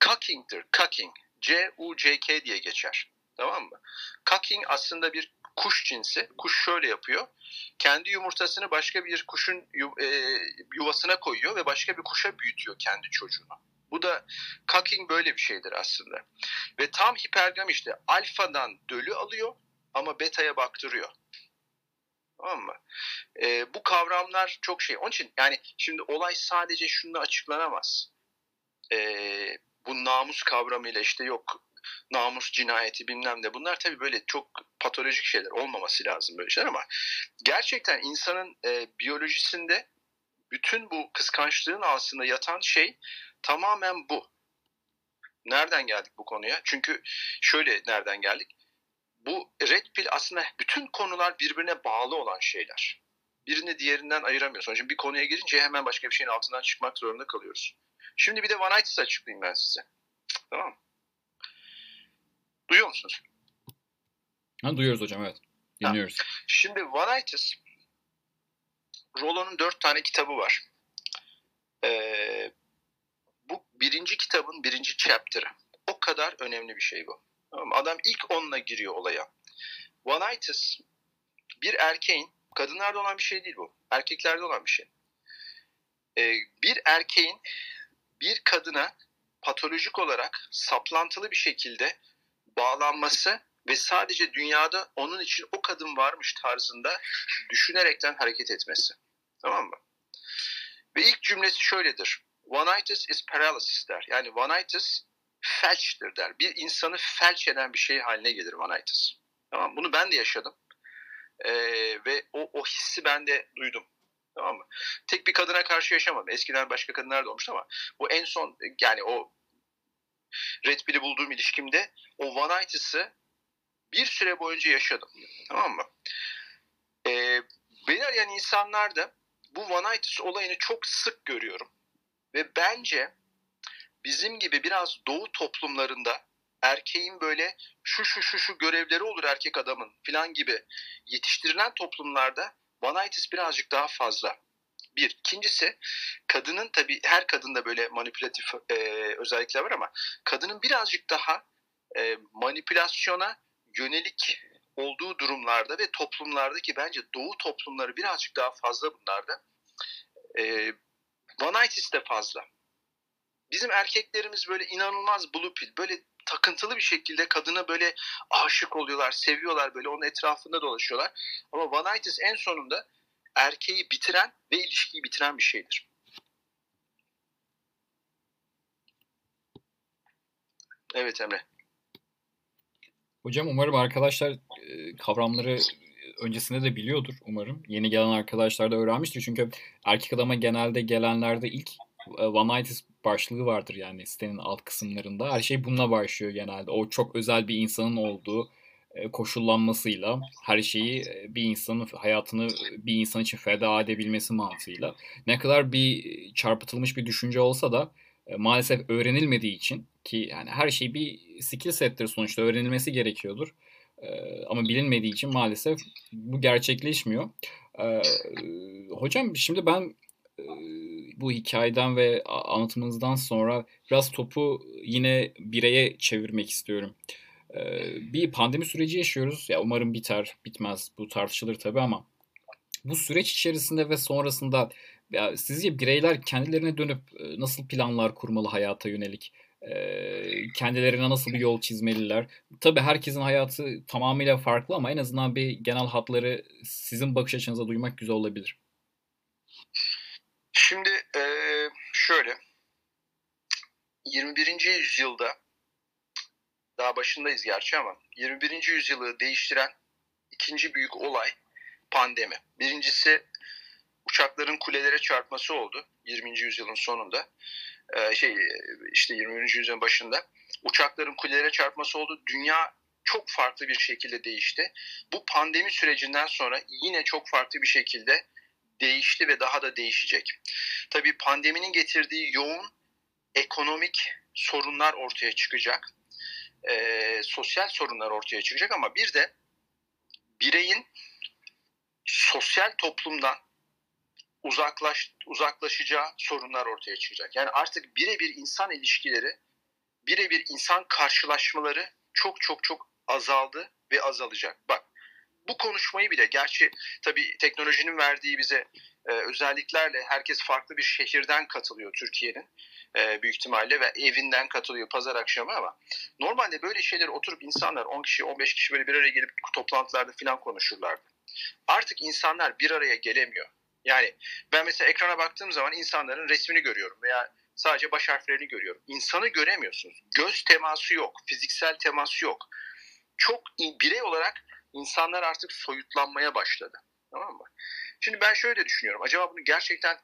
S2: cucking'tir. Cucking. C-U-C-K diye geçer. Tamam mı? Cucking aslında bir kuş cinsi. Kuş şöyle yapıyor. Kendi yumurtasını başka bir kuşun e, yuvasına koyuyor ve başka bir kuşa büyütüyor kendi çocuğunu. Bu da cucking böyle bir şeydir aslında. Ve tam hipergam işte alfadan dölü alıyor ama betaya baktırıyor. Tamam mı? E, bu kavramlar çok şey. Onun için yani şimdi olay sadece şununla açıklanamaz. E, bu namus kavramıyla işte yok namus cinayeti bilmem ne bunlar tabii böyle çok patolojik şeyler olmaması lazım böyle şeyler ama gerçekten insanın e, biyolojisinde bütün bu kıskançlığın aslında yatan şey tamamen bu. Nereden geldik bu konuya? Çünkü şöyle nereden geldik? Bu red pill aslında bütün konular birbirine bağlı olan şeyler. Birini diğerinden ayıramıyorsun. Şimdi bir konuya girince hemen başka bir şeyin altından çıkmak zorunda kalıyoruz. Şimdi bir de Vanaitis açıklayayım ben size. Tamam mı? Duyuyor musunuz?
S1: Ha, duyuyoruz hocam evet. Dinliyoruz.
S2: Şimdi Vanaitis Rollo'nun dört tane kitabı var. Ee, bu birinci kitabın birinci chapter'ı. O kadar önemli bir şey bu. Adam ilk onunla giriyor olaya. Vanaitis bir erkeğin, kadınlarda olan bir şey değil bu. Erkeklerde olan bir şey. Ee, bir erkeğin bir kadına patolojik olarak saplantılı bir şekilde bağlanması ve sadece dünyada onun için o kadın varmış tarzında düşünerekten hareket etmesi. Tamam mı? Ve ilk cümlesi şöyledir. One-itis is paralysis der. Yani one-itis felçtir der. Bir insanı felç eden bir şey haline gelir one-itis. Tamam Bunu ben de yaşadım. Ee, ve o, o hissi ben de duydum. Tamam mı? Tek bir kadına karşı yaşamadım. Eskiden başka kadınlar da olmuştu ama bu en son yani o Red Pill'i bulduğum ilişkimde o one-itis'ı bir süre boyunca yaşadım. Tamam mı? Ee, beni arayan insanlar da bu one-itis olayını çok sık görüyorum. Ve bence bizim gibi biraz doğu toplumlarında erkeğin böyle şu şu şu şu görevleri olur erkek adamın filan gibi yetiştirilen toplumlarda one-itis birazcık daha fazla. Bir. İkincisi kadının tabii her kadında böyle manipülatif e, özellikler var ama kadının birazcık daha e, manipülasyona yönelik olduğu durumlarda ve toplumlarda ki bence doğu toplumları birazcık daha fazla bunlarda. E, Vanaitis de fazla. Bizim erkeklerimiz böyle inanılmaz blue pill, böyle takıntılı bir şekilde kadına böyle aşık oluyorlar, seviyorlar böyle onun etrafında dolaşıyorlar. Ama Vanaitis en sonunda erkeği bitiren ve ilişkiyi bitiren bir şeydir. Evet Emre.
S1: Hocam umarım arkadaşlar e, kavramları öncesinde de biliyordur umarım. Yeni gelen arkadaşlar da öğrenmiştir. Çünkü erkek adama genelde gelenlerde ilk one night başlığı vardır yani sitenin alt kısımlarında. Her şey bununla başlıyor genelde. O çok özel bir insanın olduğu e, koşullanmasıyla her şeyi e, bir insanın hayatını bir insan için feda edebilmesi mantığıyla. Ne kadar bir çarpıtılmış bir düşünce olsa da e, maalesef öğrenilmediği için ki yani her şey bir skill settir sonuçta öğrenilmesi gerekiyordur. Ama bilinmediği için maalesef bu gerçekleşmiyor. Hocam şimdi ben e, bu hikayeden ve anlatımınızdan sonra biraz topu yine bireye çevirmek istiyorum. Ee, bir pandemi süreci yaşıyoruz. Ya umarım biter, bitmez. Bu tartışılır tabii ama bu süreç içerisinde ve sonrasında Ya sizce bireyler kendilerine dönüp nasıl planlar kurmalı hayata yönelik? kendilerine nasıl bir yol çizmeliler? Tabii herkesin hayatı tamamıyla farklı ama en azından bir genel hatları sizin bakış açınıza duymak güzel olabilir.
S2: Şimdi şöyle 21. yüzyılda daha başındayız gerçi ama 21. yüzyılı değiştiren ikinci büyük olay pandemi. Birincisi uçakların kulelere çarpması oldu 20. yüzyılın sonunda. Ee, şey işte 20. yüzyılın başında uçakların kulelere çarpması oldu. Dünya çok farklı bir şekilde değişti. Bu pandemi sürecinden sonra yine çok farklı bir şekilde değişti ve daha da değişecek. Tabii pandeminin getirdiği yoğun ekonomik sorunlar ortaya çıkacak. E, sosyal sorunlar ortaya çıkacak ama bir de bireyin sosyal toplumdan uzaklaş, uzaklaşacağı sorunlar ortaya çıkacak. Yani artık birebir insan ilişkileri, birebir insan karşılaşmaları çok çok çok azaldı ve azalacak. Bak bu konuşmayı bile gerçi tabii teknolojinin verdiği bize e, özelliklerle herkes farklı bir şehirden katılıyor Türkiye'nin e, büyük ihtimalle ve evinden katılıyor pazar akşamı ama normalde böyle şeyleri oturup insanlar 10 kişi 15 kişi böyle bir araya gelip toplantılarda falan konuşurlardı. Artık insanlar bir araya gelemiyor. Yani ben mesela ekrana baktığım zaman insanların resmini görüyorum veya sadece baş harflerini görüyorum. İnsanı göremiyorsunuz. Göz teması yok, fiziksel teması yok. Çok birey olarak insanlar artık soyutlanmaya başladı. Tamam mı? Şimdi ben şöyle düşünüyorum. Acaba bunu gerçekten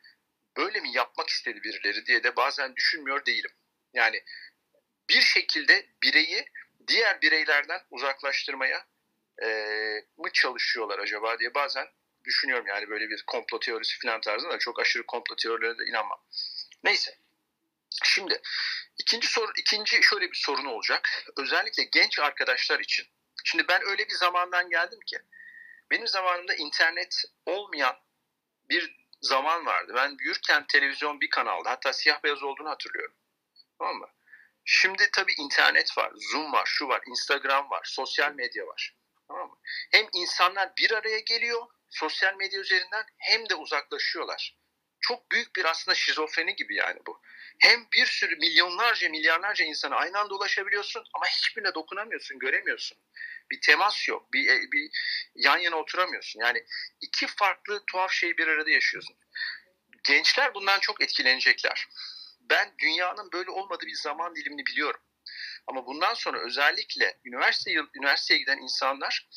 S2: böyle mi yapmak istedi birileri diye de bazen düşünmüyor değilim. Yani bir şekilde bireyi diğer bireylerden uzaklaştırmaya e, mı çalışıyorlar acaba diye bazen düşünüyorum yani böyle bir komplo teorisi falan tarzında da çok aşırı komplo teorilerine de inanmam. Neyse. Şimdi ikinci soru ikinci şöyle bir sorun olacak. Özellikle genç arkadaşlar için. Şimdi ben öyle bir zamandan geldim ki benim zamanımda internet olmayan bir zaman vardı. Ben büyürken televizyon bir kanalda hatta siyah beyaz olduğunu hatırlıyorum. Tamam mı? Şimdi tabii internet var, Zoom var, şu var, Instagram var, sosyal medya var. Tamam mı? Hem insanlar bir araya geliyor sosyal medya üzerinden hem de uzaklaşıyorlar. Çok büyük bir aslında şizofreni gibi yani bu. Hem bir sürü milyonlarca milyarlarca insana aynı anda ulaşabiliyorsun ama hiçbirine dokunamıyorsun, göremiyorsun. Bir temas yok, bir, e, bir yan yana oturamıyorsun. Yani iki farklı tuhaf şeyi bir arada yaşıyorsun. Gençler bundan çok etkilenecekler. Ben dünyanın böyle olmadığı bir zaman dilimini biliyorum. Ama bundan sonra özellikle üniversite üniversiteye giden insanlar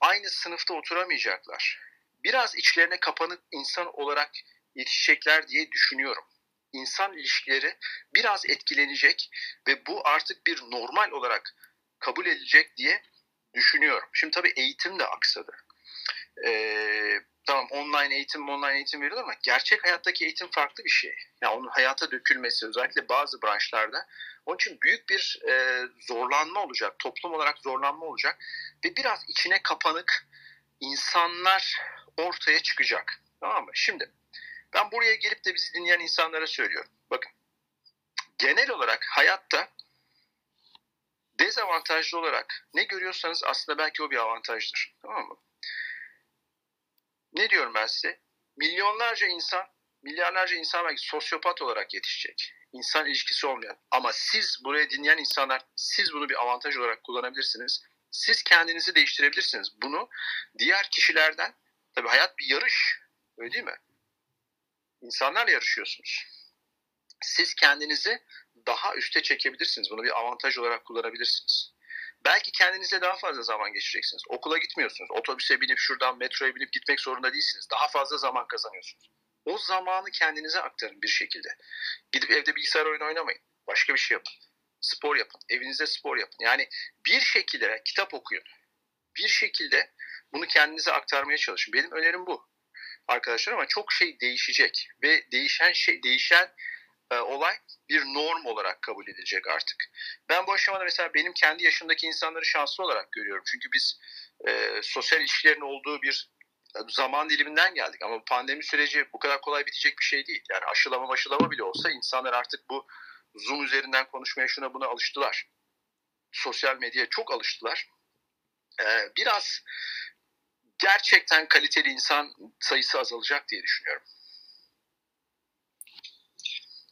S2: aynı sınıfta oturamayacaklar. Biraz içlerine kapanık insan olarak yetişecekler diye düşünüyorum. İnsan ilişkileri biraz etkilenecek ve bu artık bir normal olarak kabul edilecek diye düşünüyorum. Şimdi tabii eğitim de aksadı. Ee, tamam online eğitim online eğitim veriyor ama gerçek hayattaki eğitim farklı bir şey. Yani onun hayata dökülmesi özellikle bazı branşlarda onun için büyük bir e, zorlanma olacak. Toplum olarak zorlanma olacak. Ve biraz içine kapanık insanlar ortaya çıkacak. Tamam mı? Şimdi ben buraya gelip de bizi dinleyen insanlara söylüyorum. Bakın genel olarak hayatta dezavantajlı olarak ne görüyorsanız aslında belki o bir avantajdır. Tamam mı? Ne diyorum ben size? Milyonlarca insan, milyarlarca insan belki sosyopat olarak yetişecek. İnsan ilişkisi olmayan. Ama siz buraya dinleyen insanlar, siz bunu bir avantaj olarak kullanabilirsiniz. Siz kendinizi değiştirebilirsiniz. Bunu diğer kişilerden, tabii hayat bir yarış. Öyle değil mi? İnsanlarla yarışıyorsunuz. Siz kendinizi daha üste çekebilirsiniz. Bunu bir avantaj olarak kullanabilirsiniz. Belki kendinize daha fazla zaman geçireceksiniz. Okula gitmiyorsunuz. Otobüse binip şuradan metroya binip gitmek zorunda değilsiniz. Daha fazla zaman kazanıyorsunuz. O zamanı kendinize aktarın bir şekilde. Gidip evde bilgisayar oyunu oynamayın. Başka bir şey yapın. Spor yapın. Evinizde spor yapın. Yani bir şekilde kitap okuyun. Bir şekilde bunu kendinize aktarmaya çalışın. Benim önerim bu. Arkadaşlar ama çok şey değişecek ve değişen şey değişen e, olay bir norm olarak kabul edilecek artık. Ben bu aşamada mesela benim kendi yaşımdaki insanları şanslı olarak görüyorum. Çünkü biz e, sosyal ilişkilerin olduğu bir zaman diliminden geldik. Ama pandemi süreci bu kadar kolay bitecek bir şey değil. Yani aşılama aşılama bile olsa insanlar artık bu Zoom üzerinden konuşmaya şuna buna alıştılar. Sosyal medyaya çok alıştılar. Ee, biraz gerçekten kaliteli insan sayısı azalacak diye düşünüyorum.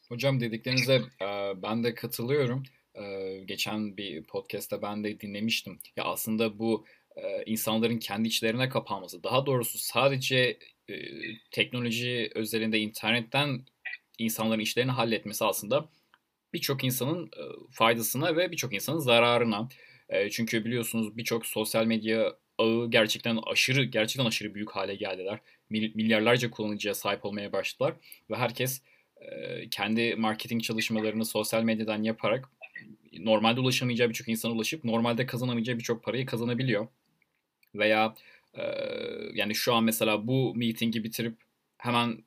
S1: Hocam dediklerinize e, ben de katılıyorum. E, geçen bir podcast'ta ben de dinlemiştim. Ya aslında bu e, insanların kendi içlerine kapanması, daha doğrusu sadece teknoloji özelinde internetten insanların işlerini halletmesi aslında birçok insanın faydasına ve birçok insanın zararına. Çünkü biliyorsunuz birçok sosyal medya ağı gerçekten aşırı gerçekten aşırı büyük hale geldiler. Milyarlarca kullanıcıya sahip olmaya başladılar ve herkes kendi marketing çalışmalarını sosyal medyadan yaparak normalde ulaşamayacağı birçok insana ulaşıp normalde kazanamayacağı birçok parayı kazanabiliyor. Veya yani şu an mesela bu meetingi bitirip hemen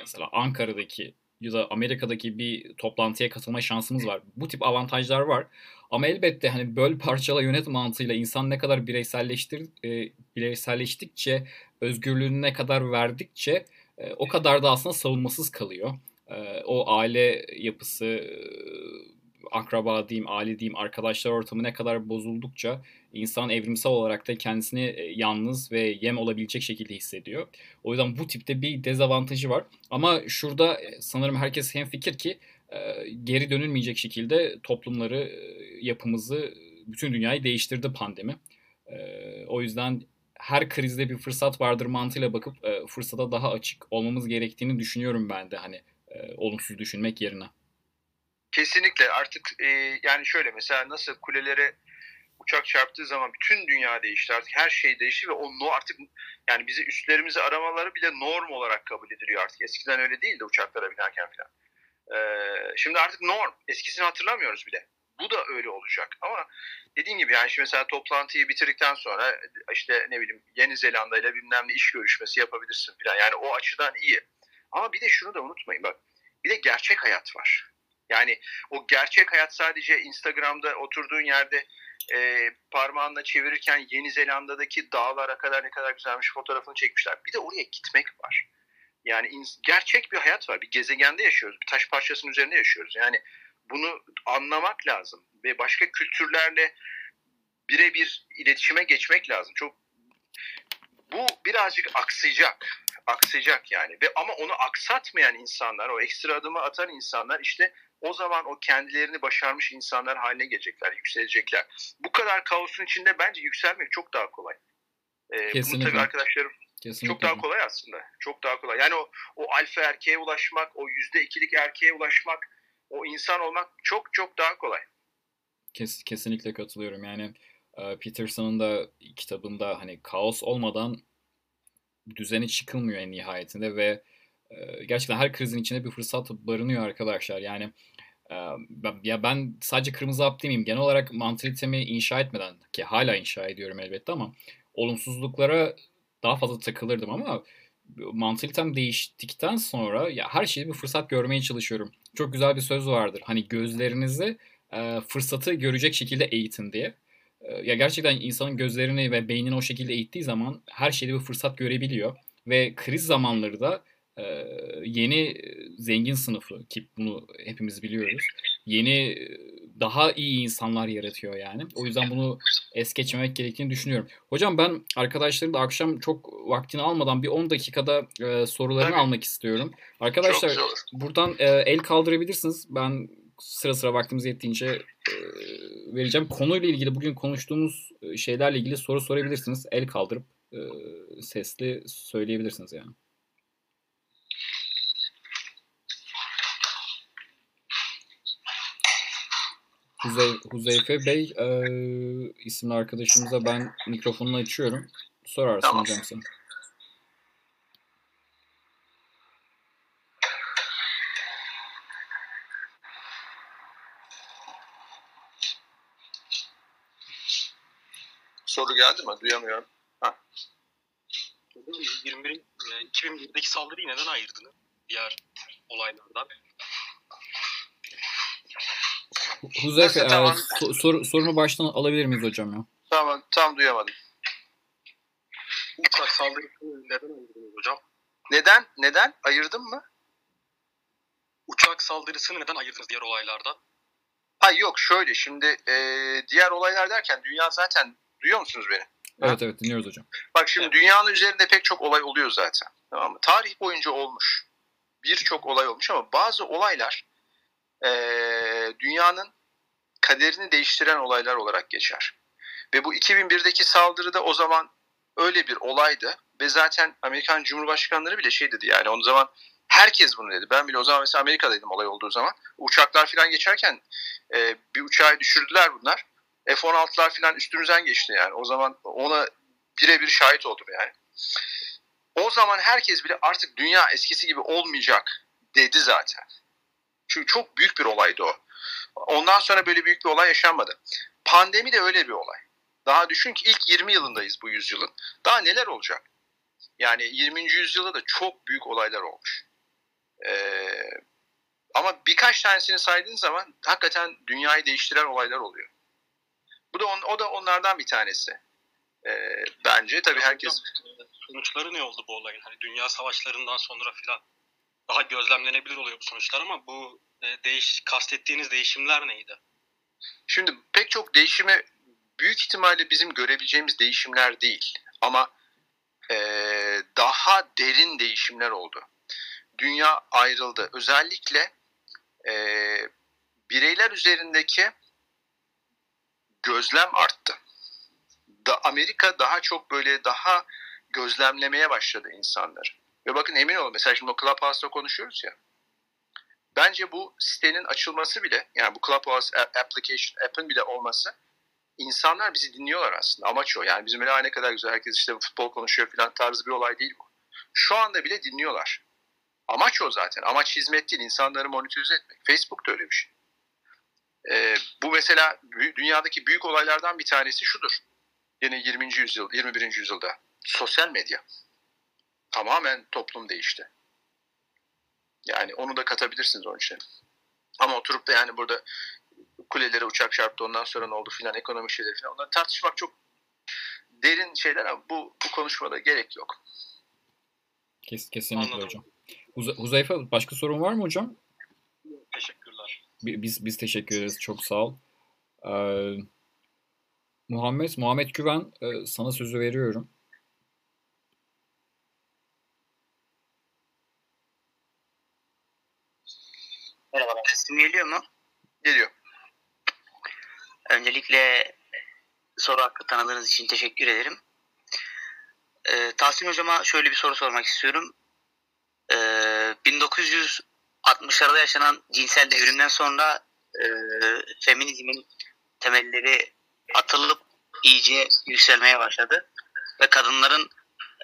S1: mesela Ankara'daki ya da Amerika'daki bir toplantıya katılma şansımız var. Bu tip avantajlar var. Ama elbette hani böl parçala yönet mantığıyla insan ne kadar bireyselleştir e, bireyselleştikçe özgürlüğünü ne kadar verdikçe e, o kadar da aslında savunmasız kalıyor. E, o aile yapısı, e, akraba diyeyim, aile diyeyim, arkadaşlar ortamı ne kadar bozuldukça insan evrimsel olarak da kendisini e, yalnız ve yem olabilecek şekilde hissediyor. O yüzden bu tipte bir dezavantajı var. Ama şurada e, sanırım herkes hem fikir ki e, geri dönülmeyecek şekilde toplumları, yapımızı, bütün dünyayı değiştirdi pandemi. O yüzden her krizde bir fırsat vardır mantığıyla bakıp fırsata daha açık olmamız gerektiğini düşünüyorum ben de hani olumsuz düşünmek yerine.
S2: Kesinlikle artık e, yani şöyle mesela nasıl kulelere uçak çarptığı zaman bütün dünya değişti artık her şey değişti ve o no artık yani bizi üstlerimizi aramaları bile norm olarak kabul ediliyor artık. Eskiden öyle değildi uçaklara binerken falan. Ee, şimdi artık norm. Eskisini hatırlamıyoruz bile. Bu da öyle olacak ama dediğim gibi yani şimdi mesela toplantıyı bitirdikten sonra işte ne bileyim Yeni Zelanda ile bilmem ne iş görüşmesi yapabilirsin falan. Yani o açıdan iyi. Ama bir de şunu da unutmayın bak. Bir de gerçek hayat var. Yani o gerçek hayat sadece Instagram'da oturduğun yerde e, parmağınla çevirirken Yeni Zelanda'daki dağlara kadar ne kadar güzelmiş fotoğrafını çekmişler. Bir de oraya gitmek var. Yani gerçek bir hayat var. Bir gezegende yaşıyoruz. Bir taş parçasının üzerinde yaşıyoruz. Yani bunu anlamak lazım ve başka kültürlerle birebir iletişime geçmek lazım. Çok bu birazcık aksayacak. Aksayacak yani. Ve ama onu aksatmayan insanlar, o ekstra adımı atan insanlar işte o zaman o kendilerini başarmış insanlar haline gelecekler, yükselecekler. Bu kadar kaosun içinde bence yükselmek çok daha kolay. Ee, Kesinlikle. Bunu tabii arkadaşlarım Kesinlikle. çok daha kolay aslında. Çok daha kolay. Yani o, o alfa erkeğe ulaşmak, o yüzde ikilik erkeğe ulaşmak, o insan olmak çok çok daha kolay.
S1: Kes, kesinlikle katılıyorum. Yani e, Peterson'ın da kitabında hani kaos olmadan düzeni çıkılmıyor en nihayetinde ve gerçekten her krizin içinde bir fırsat barınıyor arkadaşlar. Yani ya ben sadece kırmızı hap demeyeyim. Genel olarak mantalitemi inşa etmeden ki hala inşa ediyorum elbette ama olumsuzluklara daha fazla takılırdım ama mantalitem değiştikten sonra ya her şeyi bir fırsat görmeye çalışıyorum. Çok güzel bir söz vardır. Hani gözlerinizi e, fırsatı görecek şekilde eğitin diye. E, ya gerçekten insanın gözlerini ve beynini o şekilde eğittiği zaman her şeyde bir fırsat görebiliyor ve kriz zamanları da yeni zengin sınıfı ki bunu hepimiz biliyoruz. Yeni daha iyi insanlar yaratıyor yani. O yüzden bunu es geçmemek gerektiğini düşünüyorum. Hocam ben arkadaşların da akşam çok vaktini almadan bir 10 dakikada e, sorularını Tabii. almak istiyorum. Arkadaşlar buradan e, el kaldırabilirsiniz. Ben sıra sıra vaktimiz yettiğince e, vereceğim. Konuyla ilgili bugün konuştuğumuz şeylerle ilgili soru sorabilirsiniz. El kaldırıp e, sesli söyleyebilirsiniz yani. Huzey, Huzeyfe Bey e, isimli arkadaşımıza ben mikrofonunu açıyorum. Sorarsın tamam. hocam sen.
S2: Soru geldi mi? Duyamıyorum. Ha.
S3: 21, 2001'deki saldırıyı neden ayırdınız diğer olaylardan?
S1: Huzeyfe, e, tamam. so, sor, sorunu baştan alabilir miyiz hocam ya?
S2: Tamam, tam duyamadım.
S3: Uçak saldırısını neden ayırdınız hocam?
S2: Neden? Neden? Ayırdın mı?
S3: Uçak saldırısını neden ayırdınız diğer olaylardan?
S2: Ha yok şöyle şimdi e, diğer olaylar derken dünya zaten duyuyor musunuz beni?
S1: Evet ha? evet dinliyoruz hocam.
S2: Bak şimdi evet. dünyanın üzerinde pek çok olay oluyor zaten. Tamam mı? Tarih boyunca olmuş. Birçok olay olmuş ama bazı olaylar e, dünyanın kaderini değiştiren olaylar olarak geçer. Ve bu 2001'deki saldırıda o zaman öyle bir olaydı ve zaten Amerikan Cumhurbaşkanları bile şey dedi yani o zaman herkes bunu dedi. Ben bile o zaman mesela Amerika'daydım olay olduğu zaman. Uçaklar falan geçerken e, bir uçağı düşürdüler bunlar. F-16'lar falan üstümüzden geçti yani. O zaman ona birebir şahit oldum yani. O zaman herkes bile artık dünya eskisi gibi olmayacak dedi zaten. Çünkü çok büyük bir olaydı o. Ondan sonra böyle büyük bir olay yaşanmadı. Pandemi de öyle bir olay. Daha düşün ki ilk 20 yılındayız bu yüzyılın. Daha neler olacak? Yani 20. yüzyılda da çok büyük olaylar olmuş. Ee, ama birkaç tanesini saydığın zaman hakikaten dünyayı değiştiren olaylar oluyor. Bu da on, o da onlardan bir tanesi. Ee, bence tabii herkes
S3: sonuçları ne oldu bu olayın? Hani dünya savaşlarından sonra filan daha gözlemlenebilir oluyor bu sonuçlar ama bu değiş kastettiğiniz değişimler neydi?
S2: Şimdi pek çok değişimi büyük ihtimalle bizim görebileceğimiz değişimler değil ama e, daha derin değişimler oldu. Dünya ayrıldı. Özellikle e, bireyler üzerindeki gözlem arttı. Da Amerika daha çok böyle daha gözlemlemeye başladı insanlar. Ve bakın emin olun mesela şimdi o Clubhouse'da konuşuyoruz ya. Bence bu sitenin açılması bile yani bu Clubhouse application app'ın bile olması insanlar bizi dinliyorlar aslında. Amaç o. Yani bizim öyle ne kadar güzel herkes işte futbol konuşuyor falan tarzı bir olay değil bu. Şu anda bile dinliyorlar. Amaç o zaten. Amaç hizmet değil. insanları monitör etmek. Facebook da öyle bir şey. Ee, bu mesela dünyadaki büyük olaylardan bir tanesi şudur. Yine 20. yüzyıl, 21. yüzyılda sosyal medya. Tamamen toplum değişti. Yani onu da katabilirsiniz onun için. Ama oturup da yani burada kulelere uçak çarptı ondan sonra ne oldu filan ekonomik şeyler filan onları tartışmak çok derin şeyler ama bu, bu konuşmada gerek yok.
S1: Kes, kesinlikle Anladım. hocam. Huz Huzeyfe başka sorun var mı hocam?
S3: Teşekkürler.
S1: Biz biz teşekkür ederiz. Çok sağ ol. Ee, Muhammed Muhammed Güven e, sana sözü veriyorum.
S4: Merhabalar. Sesim geliyor mu?
S2: Geliyor.
S4: Öncelikle soru hakkı tanıdığınız için teşekkür ederim. Ee, Tahsin Hocam'a şöyle bir soru sormak istiyorum. Ee, 1960'larda yaşanan cinsel devrimden sonra e, feminizmin temelleri atılıp iyice yükselmeye başladı. Ve kadınların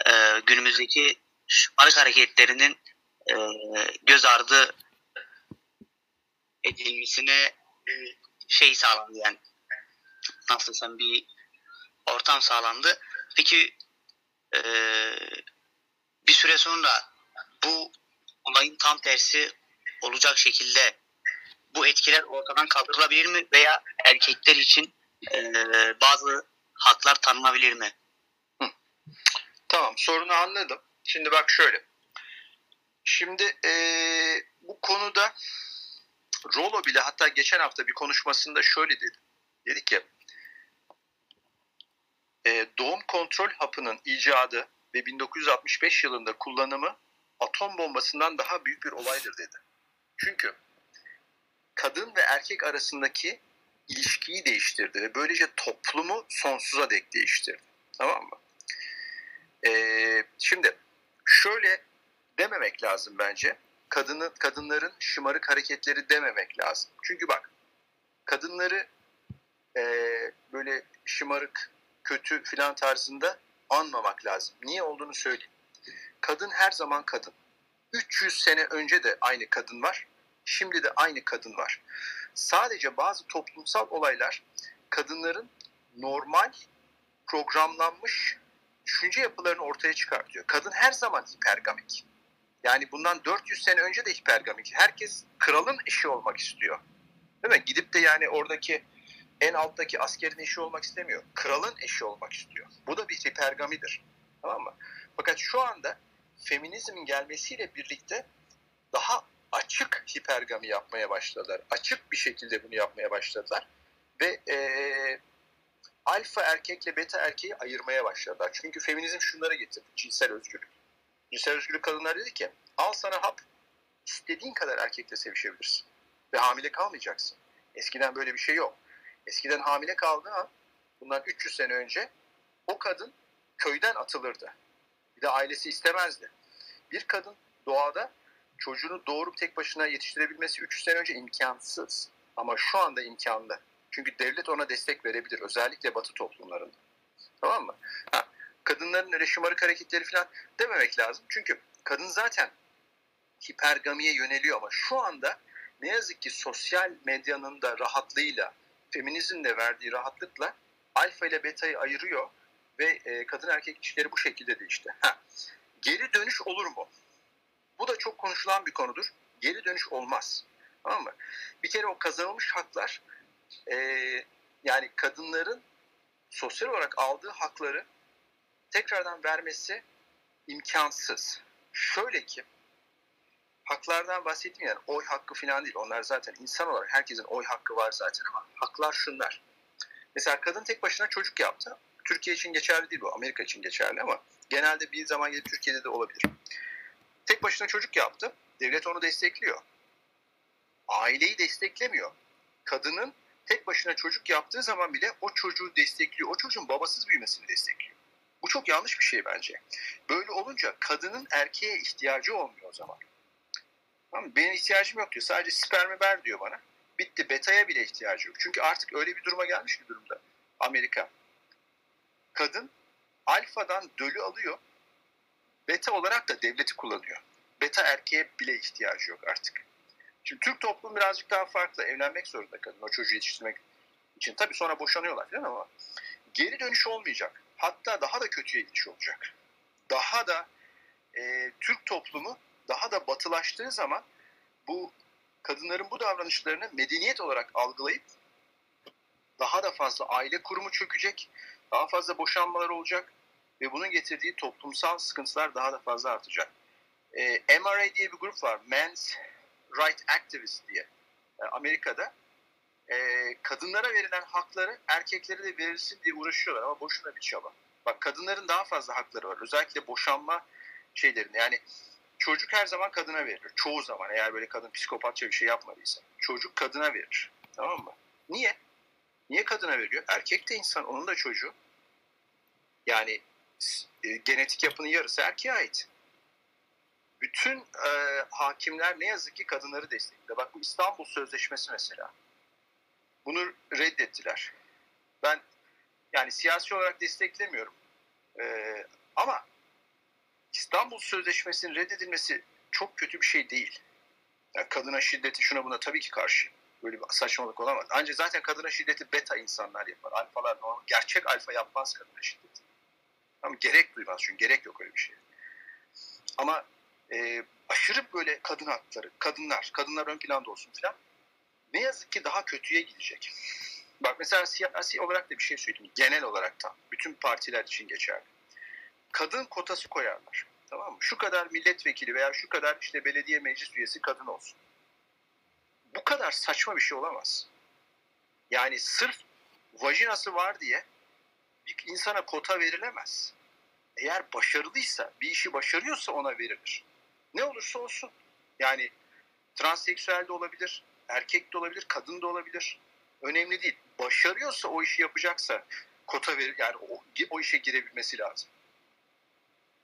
S4: e, günümüzdeki şımarık hareketlerinin e, göz ardı edilmesine e, şey sağlandı yani. Nasıl desem bir ortam sağlandı. Peki e, bir süre sonra bu olayın tam tersi olacak şekilde bu etkiler ortadan kaldırılabilir mi veya erkekler için e, bazı haklar tanınabilir mi?
S2: Tamam sorunu anladım. Şimdi bak şöyle. Şimdi e, bu konuda Rolo bile hatta geçen hafta bir konuşmasında şöyle dedi. Dedi ki e, doğum kontrol hapının icadı ve 1965 yılında kullanımı atom bombasından daha büyük bir olaydır dedi. Çünkü kadın ve erkek arasındaki ilişkiyi değiştirdi ve böylece toplumu sonsuza dek değiştirdi. Tamam mı? Ee, şimdi şöyle dememek lazım bence kadını kadınların şımarık hareketleri dememek lazım. Çünkü bak kadınları e, böyle şımarık, kötü filan tarzında anmamak lazım. Niye olduğunu söyleyeyim. Kadın her zaman kadın. 300 sene önce de aynı kadın var. Şimdi de aynı kadın var. Sadece bazı toplumsal olaylar kadınların normal programlanmış düşünce yapılarını ortaya çıkartıyor. Kadın her zaman hipergamik. Yani bundan 400 sene önce de hipergamik. Herkes kralın eşi olmak istiyor. Değil mi? Gidip de yani oradaki en alttaki askerin eşi olmak istemiyor. Kralın eşi olmak istiyor. Bu da bir hipergamidir. Tamam mı? Fakat şu anda feminizmin gelmesiyle birlikte daha açık hipergami yapmaya başladılar. Açık bir şekilde bunu yapmaya başladılar. Ve ee, alfa erkekle beta erkeği ayırmaya başladılar. Çünkü feminizm şunlara getirdi. Cinsel özgürlük. Cinsel özgürlük kadınlar dedi ki al sana hap istediğin kadar erkekle sevişebilirsin. ve hamile kalmayacaksın. Eskiden böyle bir şey yok. Eskiden hamile kaldığı an bundan 300 sene önce o kadın köyden atılırdı. Bir de ailesi istemezdi. Bir kadın doğada çocuğunu doğurup tek başına yetiştirebilmesi 300 sene önce imkansız. Ama şu anda imkanlı. Çünkü devlet ona destek verebilir. Özellikle batı toplumlarında. Tamam mı? Ha, kadınların öyle şımarık hareketleri falan dememek lazım. Çünkü kadın zaten hipergamiye yöneliyor ama şu anda ne yazık ki sosyal medyanın da rahatlığıyla, feminizmin de verdiği rahatlıkla alfa ile beta'yı ayırıyor ve e, kadın erkek ilişkileri bu şekilde değişti. Ha, geri dönüş olur mu? Bu da çok konuşulan bir konudur. Geri dönüş olmaz. Tamam mı? Bir kere o kazanılmış haklar e, yani kadınların sosyal olarak aldığı hakları tekrardan vermesi imkansız. Şöyle ki haklardan bahsettim yani oy hakkı falan değil. Onlar zaten insan olarak herkesin oy hakkı var zaten ama haklar şunlar. Mesela kadın tek başına çocuk yaptı. Türkiye için geçerli değil bu. Amerika için geçerli ama genelde bir zaman gelip Türkiye'de de olabilir. Tek başına çocuk yaptı. Devlet onu destekliyor. Aileyi desteklemiyor. Kadının tek başına çocuk yaptığı zaman bile o çocuğu destekliyor. O çocuğun babasız büyümesini destekliyor. Çok yanlış bir şey bence. Böyle olunca kadının erkeğe ihtiyacı olmuyor o zaman. Tamam Benim ihtiyacım yok diyor. Sadece spermi ver diyor bana. Bitti. Beta'ya bile ihtiyacı yok. Çünkü artık öyle bir duruma gelmiş bir durumda Amerika. Kadın alfadan dölü alıyor. Beta olarak da devleti kullanıyor. Beta erkeğe bile ihtiyacı yok artık. Şimdi Türk toplumu birazcık daha farklı. Evlenmek zorunda kadın o çocuğu yetiştirmek için. Tabii sonra boşanıyorlar falan ama geri dönüş olmayacak. Hatta daha da kötüye gidiş olacak. Daha da e, Türk toplumu daha da batılaştığı zaman bu kadınların bu davranışlarını medeniyet olarak algılayıp daha da fazla aile kurumu çökecek, daha fazla boşanmalar olacak ve bunun getirdiği toplumsal sıkıntılar daha da fazla artacak. E, MRA diye bir grup var, Men's Right Activist diye e, Amerika'da. E, kadınlara verilen hakları erkeklere de verilsin diye uğraşıyorlar ama boşuna bir çaba. Bak kadınların daha fazla hakları var. Özellikle boşanma şeylerinde yani çocuk her zaman kadına verilir. Çoğu zaman eğer böyle kadın psikopatça bir şey yapmadıysa. Çocuk kadına verir. Tamam mı? Niye? Niye kadına veriyor? Erkek de insan, onun da çocuğu. Yani e, genetik yapının yarısı erkeğe ait. Bütün e, hakimler ne yazık ki kadınları destekliyor. Bak bu İstanbul Sözleşmesi mesela. Bunu reddettiler. Ben yani siyasi olarak desteklemiyorum. E, ama İstanbul Sözleşmesi'nin reddedilmesi çok kötü bir şey değil. Yani kadına şiddeti şuna buna tabii ki karşı. Böyle bir saçmalık olamaz. Ancak zaten kadına şiddeti beta insanlar yapar. Alfalar normal. Gerçek alfa yapmaz kadına şiddeti. Ama gerek duymaz çünkü gerek yok öyle bir şey. Ama e, aşırı böyle kadın hakları, kadınlar, kadınlar ön planda olsun filan ne yazık ki daha kötüye gidecek. Bak mesela siyasi olarak da bir şey söyleyeyim. Genel olarak da bütün partiler için geçerli kadın kotası koyarlar. Tamam mı? Şu kadar milletvekili veya şu kadar işte belediye meclis üyesi kadın olsun. Bu kadar saçma bir şey olamaz. Yani sırf vajinası var diye bir insana kota verilemez. Eğer başarılıysa, bir işi başarıyorsa ona verilir. Ne olursa olsun. Yani transseksüel de olabilir, erkek de olabilir, kadın da olabilir. Önemli değil. Başarıyorsa o işi yapacaksa kota verir yani o, o işe girebilmesi lazım.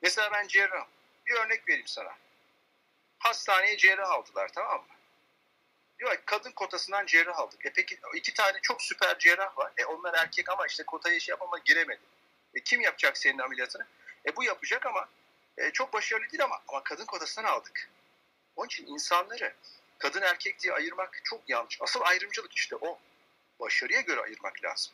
S2: Mesela ben cerrah. Bir örnek vereyim sana. Hastaneye cerrah aldılar tamam mı? Diyor kadın kotasından cerrah aldık. E peki iki tane çok süper cerrah var. E onlar erkek ama işte kotaya şey yapama giremedi. E kim yapacak senin ameliyatını? E bu yapacak ama e, çok başarılı değil ama ama kadın kotasından aldık. Onun için insanları kadın erkek diye ayırmak çok yanlış. Asıl ayrımcılık işte o. Başarıya göre ayırmak lazım.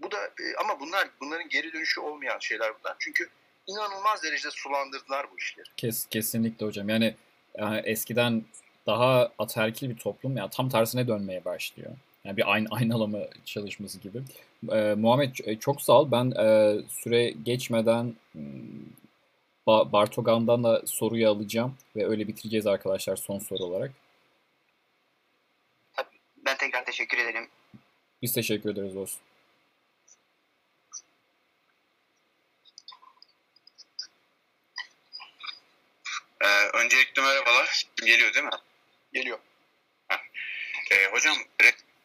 S2: Bu da e, ama bunlar bunların geri dönüşü olmayan şeyler bunlar. Çünkü inanılmaz derecede sulandırdılar bu işleri.
S1: Kes, kesinlikle hocam. Yani, yani eskiden daha ataerkil bir toplum ya yani tam tersine dönmeye başlıyor. Yani bir ayn aynalama çalışması gibi. Ee, Muhammed çok sağ ol. Ben e, süre geçmeden ba Bartogan'dan da soruyu alacağım ve öyle bitireceğiz arkadaşlar son soru olarak.
S4: Teşekkür ederim.
S1: Biz teşekkür ederiz olsun.
S5: Ee, öncelikle merhabalar. Geliyor değil mi?
S2: Geliyor.
S5: Hocam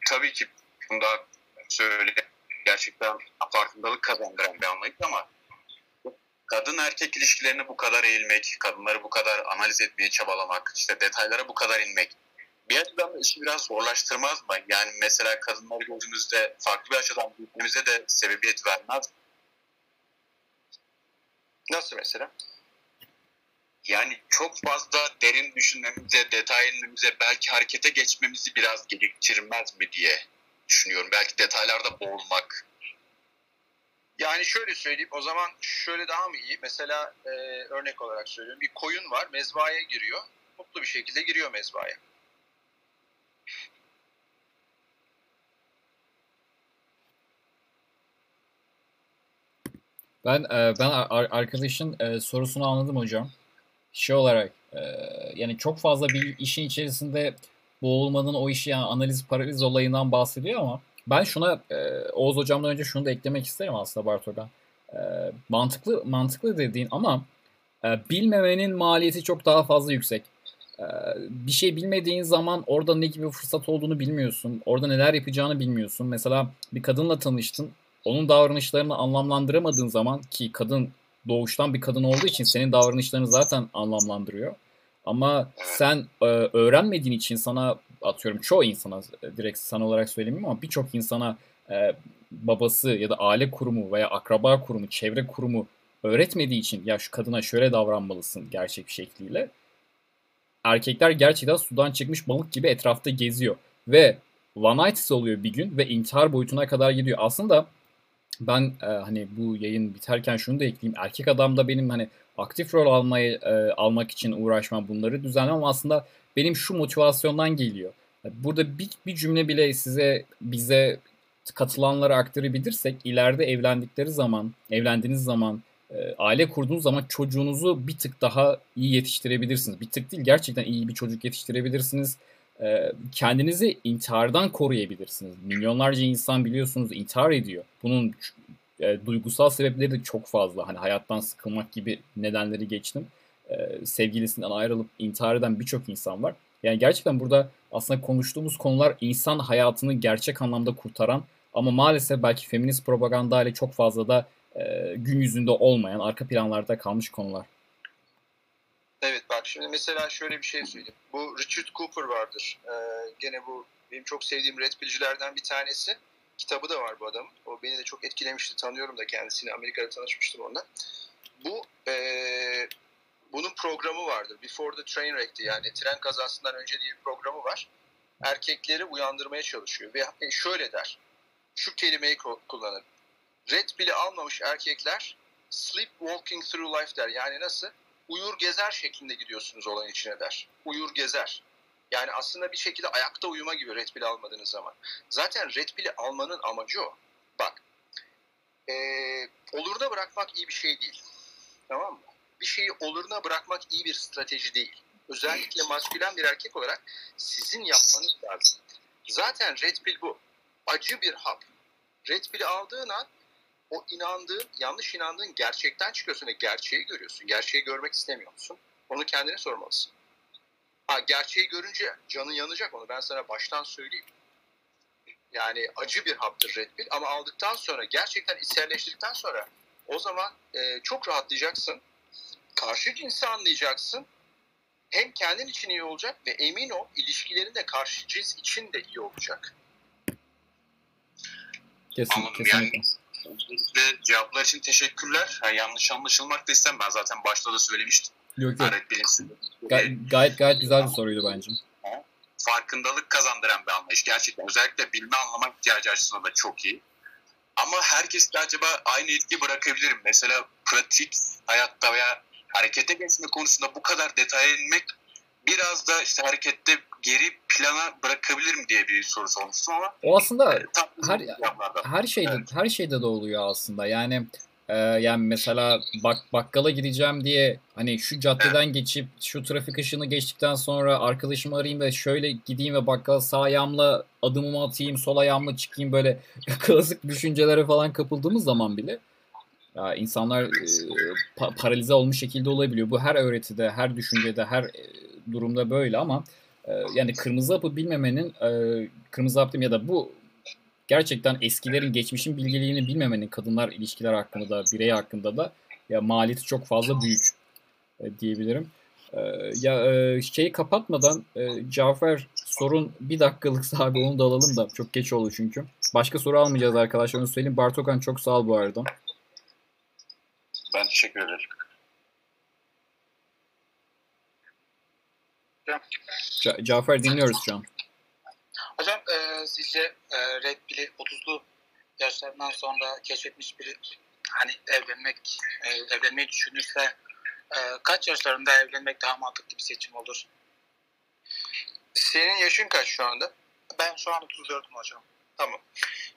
S5: tabii ki bunda söyle gerçekten farkındalık kazandıran bir anlayış ama kadın erkek ilişkilerine bu kadar eğilmek, kadınları bu kadar analiz etmeye çabalamak, işte detaylara bu kadar inmek bir açıdan da işi biraz zorlaştırmaz mı? Yani mesela kadınları gözümüzde farklı bir açıdan büyütmemize de sebebiyet vermez?
S2: Nasıl mesela?
S5: Yani çok fazla derin düşünmemize, detay inmemize, belki harekete geçmemizi biraz gerektirmez mi diye düşünüyorum. Belki detaylarda boğulmak.
S2: Yani şöyle söyleyeyim o zaman şöyle daha mı iyi? Mesela e, örnek olarak söylüyorum bir koyun var mezbahaya giriyor. Mutlu bir şekilde giriyor mezbahaya.
S1: Ben e, ben arkadaşın e, sorusunu anladım hocam. Şey olarak e, yani çok fazla bir işin içerisinde boğulmanın o işi yani analiz paraliz olayından bahsediyor ama ben şuna Oğuz hocamdan önce şunu da eklemek isterim aslında Bartol'dan. mantıklı mantıklı dediğin ama bilmemenin maliyeti çok daha fazla yüksek. bir şey bilmediğin zaman orada ne gibi fırsat olduğunu bilmiyorsun. Orada neler yapacağını bilmiyorsun. Mesela bir kadınla tanıştın onun davranışlarını anlamlandıramadığın zaman ki kadın doğuştan bir kadın olduğu için senin davranışlarını zaten anlamlandırıyor. Ama sen e, öğrenmediğin için sana atıyorum çoğu insana direkt sana olarak söylemiyorum ama birçok insana e, babası ya da aile kurumu veya akraba kurumu, çevre kurumu öğretmediği için ya şu kadına şöyle davranmalısın gerçek bir şekliyle. Erkekler gerçekten sudan çıkmış balık gibi etrafta geziyor ve night oluyor bir gün ve intihar boyutuna kadar gidiyor. Aslında ben e, hani bu yayın biterken şunu da ekleyeyim. Erkek adam da benim hani aktif rol almayı e, almak için uğraşmam, bunları düzenlemem aslında benim şu motivasyondan geliyor. Burada bir, bir cümle bile size bize katılanlara aktarabilirsek ileride evlendikleri zaman, evlendiğiniz zaman, e, aile kurduğunuz zaman çocuğunuzu bir tık daha iyi yetiştirebilirsiniz. Bir tık değil gerçekten iyi bir çocuk yetiştirebilirsiniz kendinizi intihardan koruyabilirsiniz. Milyonlarca insan biliyorsunuz intihar ediyor. Bunun e, duygusal sebepleri de çok fazla. Hani hayattan sıkılmak gibi nedenleri geçtim. E, sevgilisinden ayrılıp intihar eden birçok insan var. Yani gerçekten burada aslında konuştuğumuz konular insan hayatını gerçek anlamda kurtaran ama maalesef belki feminist propaganda ile çok fazla da e, gün yüzünde olmayan, arka planlarda kalmış konular.
S2: Evet bak şimdi mesela şöyle bir şey söyleyeyim. Bu Richard Cooper vardır. Ee, gene bu benim çok sevdiğim red pill'cilerden bir tanesi. Kitabı da var bu adamın. O beni de çok etkilemişti. Tanıyorum da kendisini. Amerika'da tanışmıştım onunla. Bu e, bunun programı vardır. Before the Train Wreck'ti yani tren kazasından önce diye bir programı var. Erkekleri uyandırmaya çalışıyor ve e, şöyle der. Şu kelimeyi kullanır. Red pill'i almamış erkekler sleep walking through life der. Yani nasıl? Uyur gezer şeklinde gidiyorsunuz olayın içine der. Uyur gezer. Yani aslında bir şekilde ayakta uyuma gibi Red Pill almadığınız zaman. Zaten Red Pill'i almanın amacı o. Bak, ee, oluruna bırakmak iyi bir şey değil. Tamam mı? Bir şeyi oluruna bırakmak iyi bir strateji değil. Özellikle maskülen bir erkek olarak sizin yapmanız lazım. Zaten Red Pill bu. Acı bir hap. Red Pill'i aldığın an o inandığın, yanlış inandığın gerçekten çıkıyorsun ve gerçeği görüyorsun. Gerçeği görmek istemiyor musun? Onu kendine sormalısın. Ha, gerçeği görünce canın yanacak onu ben sana baştan söyleyeyim. Yani acı bir haptır Red Pill ama aldıktan sonra gerçekten içselleştirdikten sonra o zaman e, çok rahatlayacaksın. Karşı cinsi anlayacaksın. Hem kendin için iyi olacak ve emin ol ilişkilerin de karşı cins için de iyi olacak.
S1: Kesinlikle. kesinlikle. Yani
S5: Öncelikle cevaplar için teşekkürler. Yani yanlış anlaşılmak da istem. Ben zaten başta da söylemiştim.
S1: Yok yok. Gay- gayet gayet güzel bir soruydu bence.
S5: Farkındalık kazandıran bir anlayış. Gerçekten özellikle bilme anlama ihtiyacı açısından da çok iyi. Ama herkes de acaba aynı etki bırakabilirim. Mesela pratik hayatta veya harekete geçme konusunda bu kadar detaya inmek biraz da işte harekette geri plana bırakabilirim diye bir soru sormuştum ama
S1: o aslında e, her her şeyde evet. her şeyde de oluyor aslında. Yani e, yani mesela bak bakkala gideceğim diye hani şu caddeden evet. geçip şu trafik ışığını geçtikten sonra arkadaşımı arayayım ve şöyle gideyim ve bakkala sağ ayağımla adımımı atayım, sol ayağımla çıkayım böyle <laughs> klasik düşüncelere falan kapıldığımız zaman bile ya insanlar e, pa- paralize olmuş şekilde olabiliyor. Bu her öğretide, her düşüncede, her e, durumda böyle ama e, yani kırmızı hapı bilmemenin e, kırmızı hap ya da bu gerçekten eskilerin geçmişin bilgiliğini bilmemenin kadınlar ilişkiler hakkında da birey hakkında da ya maliyeti çok fazla büyük e, diyebilirim. E, ya e, şeyi kapatmadan e, Cafer sorun bir dakikalık <laughs> abi onu da alalım da çok geç oldu çünkü. Başka soru almayacağız arkadaşlar onu söyleyeyim. Bartokan çok sağ ol bu arada.
S5: Ben teşekkür ederim.
S1: Ca- Cafer dinliyoruz şu an.
S6: Hocam e, sizce e, Red Pill'i 30'lu yaşlarından sonra keşfetmiş biri hani evlenmek e, evlenmeyi düşünürse e, kaç yaşlarında evlenmek daha mantıklı bir seçim olur?
S2: Senin yaşın kaç şu anda?
S6: Ben şu an 34'üm hocam.
S2: Tamam.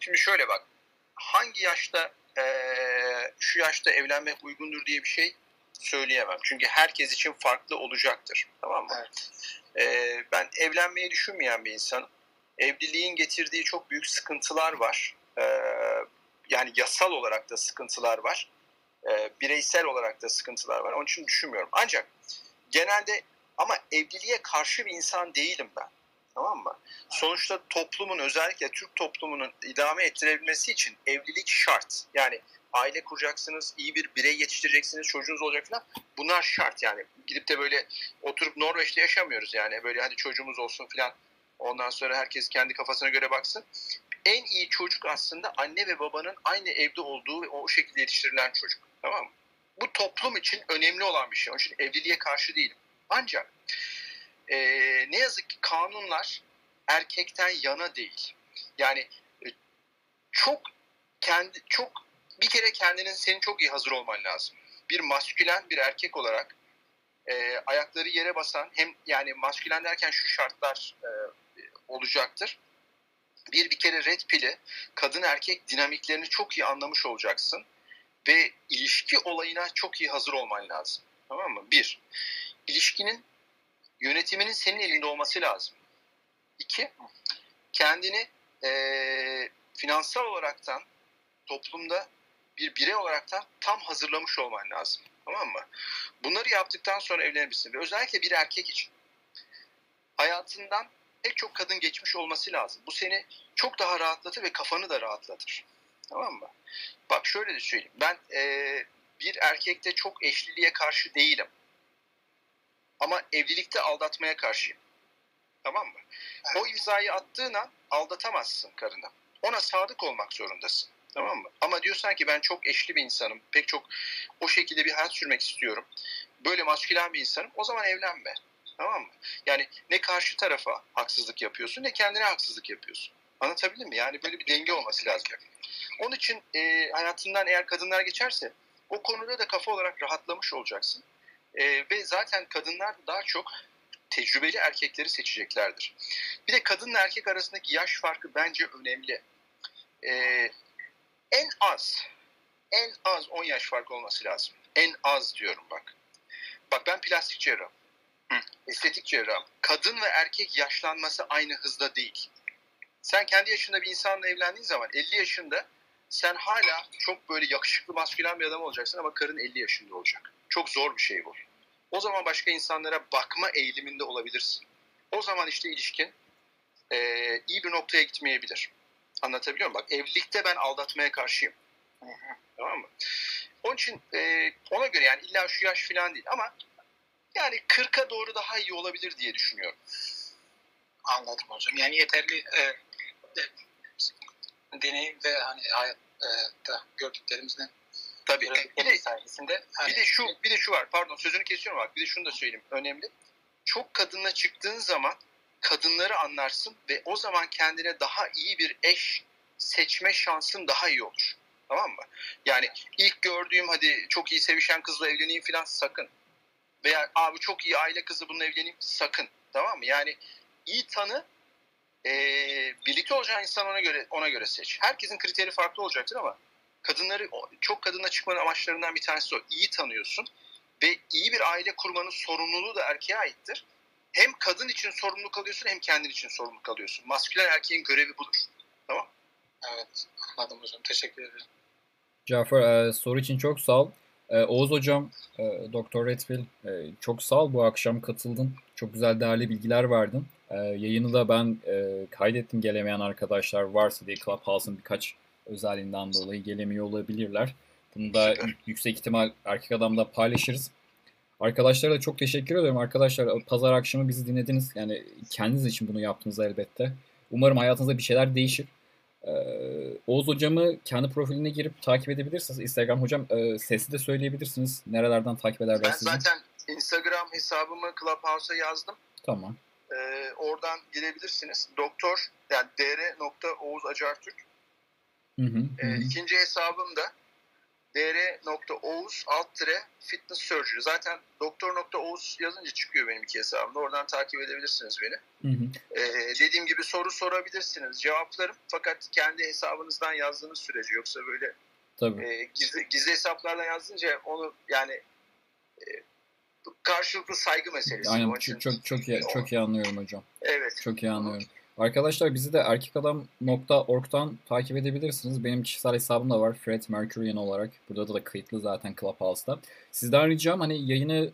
S2: Şimdi şöyle bak. Hangi yaşta eee, şu yaşta evlenmek uygundur diye bir şey söyleyemem. Çünkü herkes için farklı olacaktır. Tamam mı?
S6: Evet.
S2: Eee, ben evlenmeyi düşünmeyen bir insanım. Evliliğin getirdiği çok büyük sıkıntılar var. Eee, yani yasal olarak da sıkıntılar var. Eee, bireysel olarak da sıkıntılar var. Onun için düşünmüyorum. Ancak genelde ama evliliğe karşı bir insan değilim ben. Tamam mı? Sonuçta toplumun özellikle Türk toplumunun idame ettirebilmesi için evlilik şart. Yani aile kuracaksınız, iyi bir birey yetiştireceksiniz, çocuğunuz olacak falan. Bunlar şart yani. Gidip de böyle oturup Norveç'te yaşamıyoruz yani. Böyle hadi çocuğumuz olsun falan. Ondan sonra herkes kendi kafasına göre baksın. En iyi çocuk aslında anne ve babanın aynı evde olduğu ve o şekilde yetiştirilen çocuk. Tamam mı? Bu toplum için önemli olan bir şey. Onun için evliliğe karşı değilim. Ancak e, ne yazık ki kanunlar erkekten yana değil. Yani e, çok kendi çok bir kere kendinin senin çok iyi hazır olman lazım. Bir maskülen bir erkek olarak e, ayakları yere basan hem yani maskülen derken şu şartlar e, olacaktır. Bir bir kere red pill'i kadın erkek dinamiklerini çok iyi anlamış olacaksın ve ilişki olayına çok iyi hazır olman lazım. Tamam mı? Bir, ilişkinin yönetiminin senin elinde olması lazım. İki, kendini eee finansal olaraktan toplumda bir birey olaraktan tam hazırlamış olman lazım. Tamam mı? Bunları yaptıktan sonra evlenebilirsin. Ve özellikle bir erkek için hayatından pek çok kadın geçmiş olması lazım. Bu seni çok daha rahatlatır ve kafanı da rahatlatır. Tamam mı? Bak şöyle de söyleyeyim. Ben eee, bir erkekte çok eşliliğe karşı değilim. Ama evlilikte aldatmaya karşıyım. Tamam mı? O imzayı attığın an aldatamazsın karını. Ona sadık olmak zorundasın. Tamam mı? Ama diyorsan ki ben çok eşli bir insanım. Pek çok o şekilde bir hayat sürmek istiyorum. Böyle maskülen bir insanım. O zaman evlenme. Tamam mı? Yani ne karşı tarafa haksızlık yapıyorsun ne kendine haksızlık yapıyorsun. Anlatabildim mi? Yani böyle bir denge olması lazım. Onun için e, hayatından eğer kadınlar geçerse o konuda da kafa olarak rahatlamış olacaksın. E, ve zaten kadınlar daha çok tecrübeli erkekleri seçeceklerdir. Bir de kadınla erkek arasındaki yaş farkı bence önemli. E, en az, en az 10 yaş fark olması lazım. En az diyorum bak. Bak ben plastik cerrahım.
S5: Hı.
S2: Estetik cerrahım. Kadın ve erkek yaşlanması aynı hızda değil. Sen kendi yaşında bir insanla evlendiğin zaman 50 yaşında sen hala çok böyle yakışıklı maskülen bir adam olacaksın ama karın 50 yaşında olacak. Çok zor bir şey bu. O zaman başka insanlara bakma eğiliminde olabilirsin. O zaman işte ilişkin eee, iyi bir noktaya gitmeyebilir. Anlatabiliyor muyum? Bak evlilikte ben aldatmaya karşıyım. Tamam mı? Onun için eee, ona göre yani illa şu yaş falan değil ama yani 40'a doğru daha iyi olabilir diye düşünüyorum.
S6: Anladım hocam. Yani yeterli e, de- deneyim ve hani hayatta gördüklerimizden
S2: Tabii. Bir de,
S6: sayesinde hani,
S2: bir de şu bir de şu var. Pardon sözünü kesiyorum bak. Bir de şunu da söyleyeyim. Önemli. Çok kadınla çıktığın zaman kadınları anlarsın ve o zaman kendine daha iyi bir eş seçme şansın daha iyi olur. Tamam mı? Yani ilk gördüğüm hadi çok iyi sevişen kızla evleneyim filan sakın. Veya abi çok iyi aile kızı bununla evleneyim sakın. Tamam mı? Yani iyi tanı eee, birlikte olacağın insan ona göre ona göre seç. Herkesin kriteri farklı olacaktır ama kadınları çok kadınla çıkmanın amaçlarından bir tanesi o. İyi tanıyorsun ve iyi bir aile kurmanın sorumluluğu da erkeğe aittir. Hem kadın için sorumluluk alıyorsun hem kendin için sorumluluk alıyorsun. Maskülen erkeğin görevi budur.
S6: Evet anladım hocam. Teşekkür ederim.
S1: Cafer e, soru için çok sağ ol. E, Oğuz hocam, e, Doktor Redfield e, çok sağ ol bu akşam katıldın. Çok güzel değerli bilgiler verdin. E, yayını da ben e, kaydettim gelemeyen arkadaşlar varsa diye Clubhouse'un birkaç özelliğinden dolayı gelemiyor olabilirler. Bunu da yüksek ihtimal erkek adamda paylaşırız. Arkadaşlara da çok teşekkür ediyorum. Arkadaşlar pazar akşamı bizi dinlediniz. Yani kendiniz için bunu yaptınız elbette. Umarım hayatınızda bir şeyler değişir. Ee, Oğuz hocamı kendi profiline girip takip edebilirsiniz. Instagram hocam e, sesli de söyleyebilirsiniz. Nerelerden takip ederler
S2: Ben
S1: sizi?
S2: zaten Instagram hesabımı Clubhouse'a yazdım.
S1: Tamam.
S2: Ee, oradan girebilirsiniz. Doktor yani dr.oğuz acartürk.
S1: Hı hı, hı
S2: Ee,
S1: hı.
S2: ikinci hesabım da dr.oğuz alt tire fitness surgery. Zaten doktor.oğuz yazınca çıkıyor benim iki hesabımda. Oradan takip edebilirsiniz beni.
S1: Hı hı.
S2: Ee, dediğim gibi soru sorabilirsiniz. Cevaplarım. Fakat kendi hesabınızdan yazdığınız sürece yoksa böyle
S1: Tabii.
S2: e, gizli, gizli hesaplardan yazdınca onu yani e, karşılıklı saygı meselesi.
S1: Aynen
S2: Onun için-
S1: çok, çok çok iyi çok iyi anlıyorum hocam.
S2: Evet.
S1: Çok iyi anlıyorum. Arkadaşlar bizi de erkekadam.org'dan takip edebilirsiniz. Benim kişisel hesabım da var. Fred Mercurian olarak. Burada da kayıtlı zaten Clubhouse'da. Sizden ricam hani yayını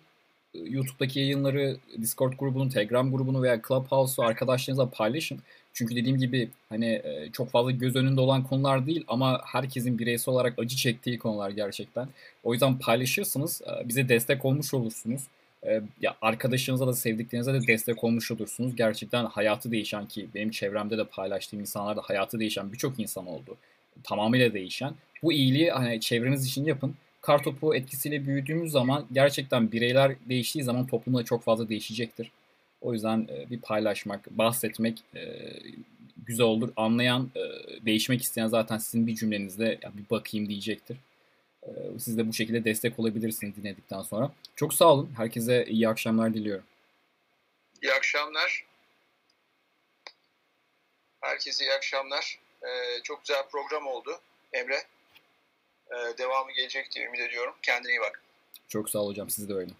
S1: e, YouTube'daki yayınları, Discord grubunu, Telegram grubunu veya Clubhouse'u arkadaşlarınızla paylaşın. Çünkü dediğim gibi hani e, çok fazla göz önünde olan konular değil ama herkesin bireysel olarak acı çektiği konular gerçekten. O yüzden paylaşırsınız, e, bize destek olmuş olursunuz. E, ya arkadaşınıza da sevdiklerinize de destek olmuş olursunuz. Gerçekten hayatı değişen ki benim çevremde de paylaştığım insanlarda hayatı değişen birçok insan oldu. Tamamıyla değişen. Bu iyiliği hani çevreniz için yapın. Kartopu etkisiyle büyüdüğümüz zaman gerçekten bireyler değiştiği zaman toplumda çok fazla değişecektir. O yüzden e, bir paylaşmak, bahsetmek e, güzel olur. Anlayan, e, değişmek isteyen zaten sizin bir cümlenizde bir bakayım diyecektir. E, Siz de bu şekilde destek olabilirsiniz dinledikten sonra. Çok sağ olun. Herkese iyi akşamlar diliyorum.
S2: İyi akşamlar. Herkese iyi akşamlar. Ee, çok güzel program oldu Emre. Ee, devamı gelecek diye ümit ediyorum. Kendine iyi bak.
S1: Çok sağ ol hocam. Siz de öyle.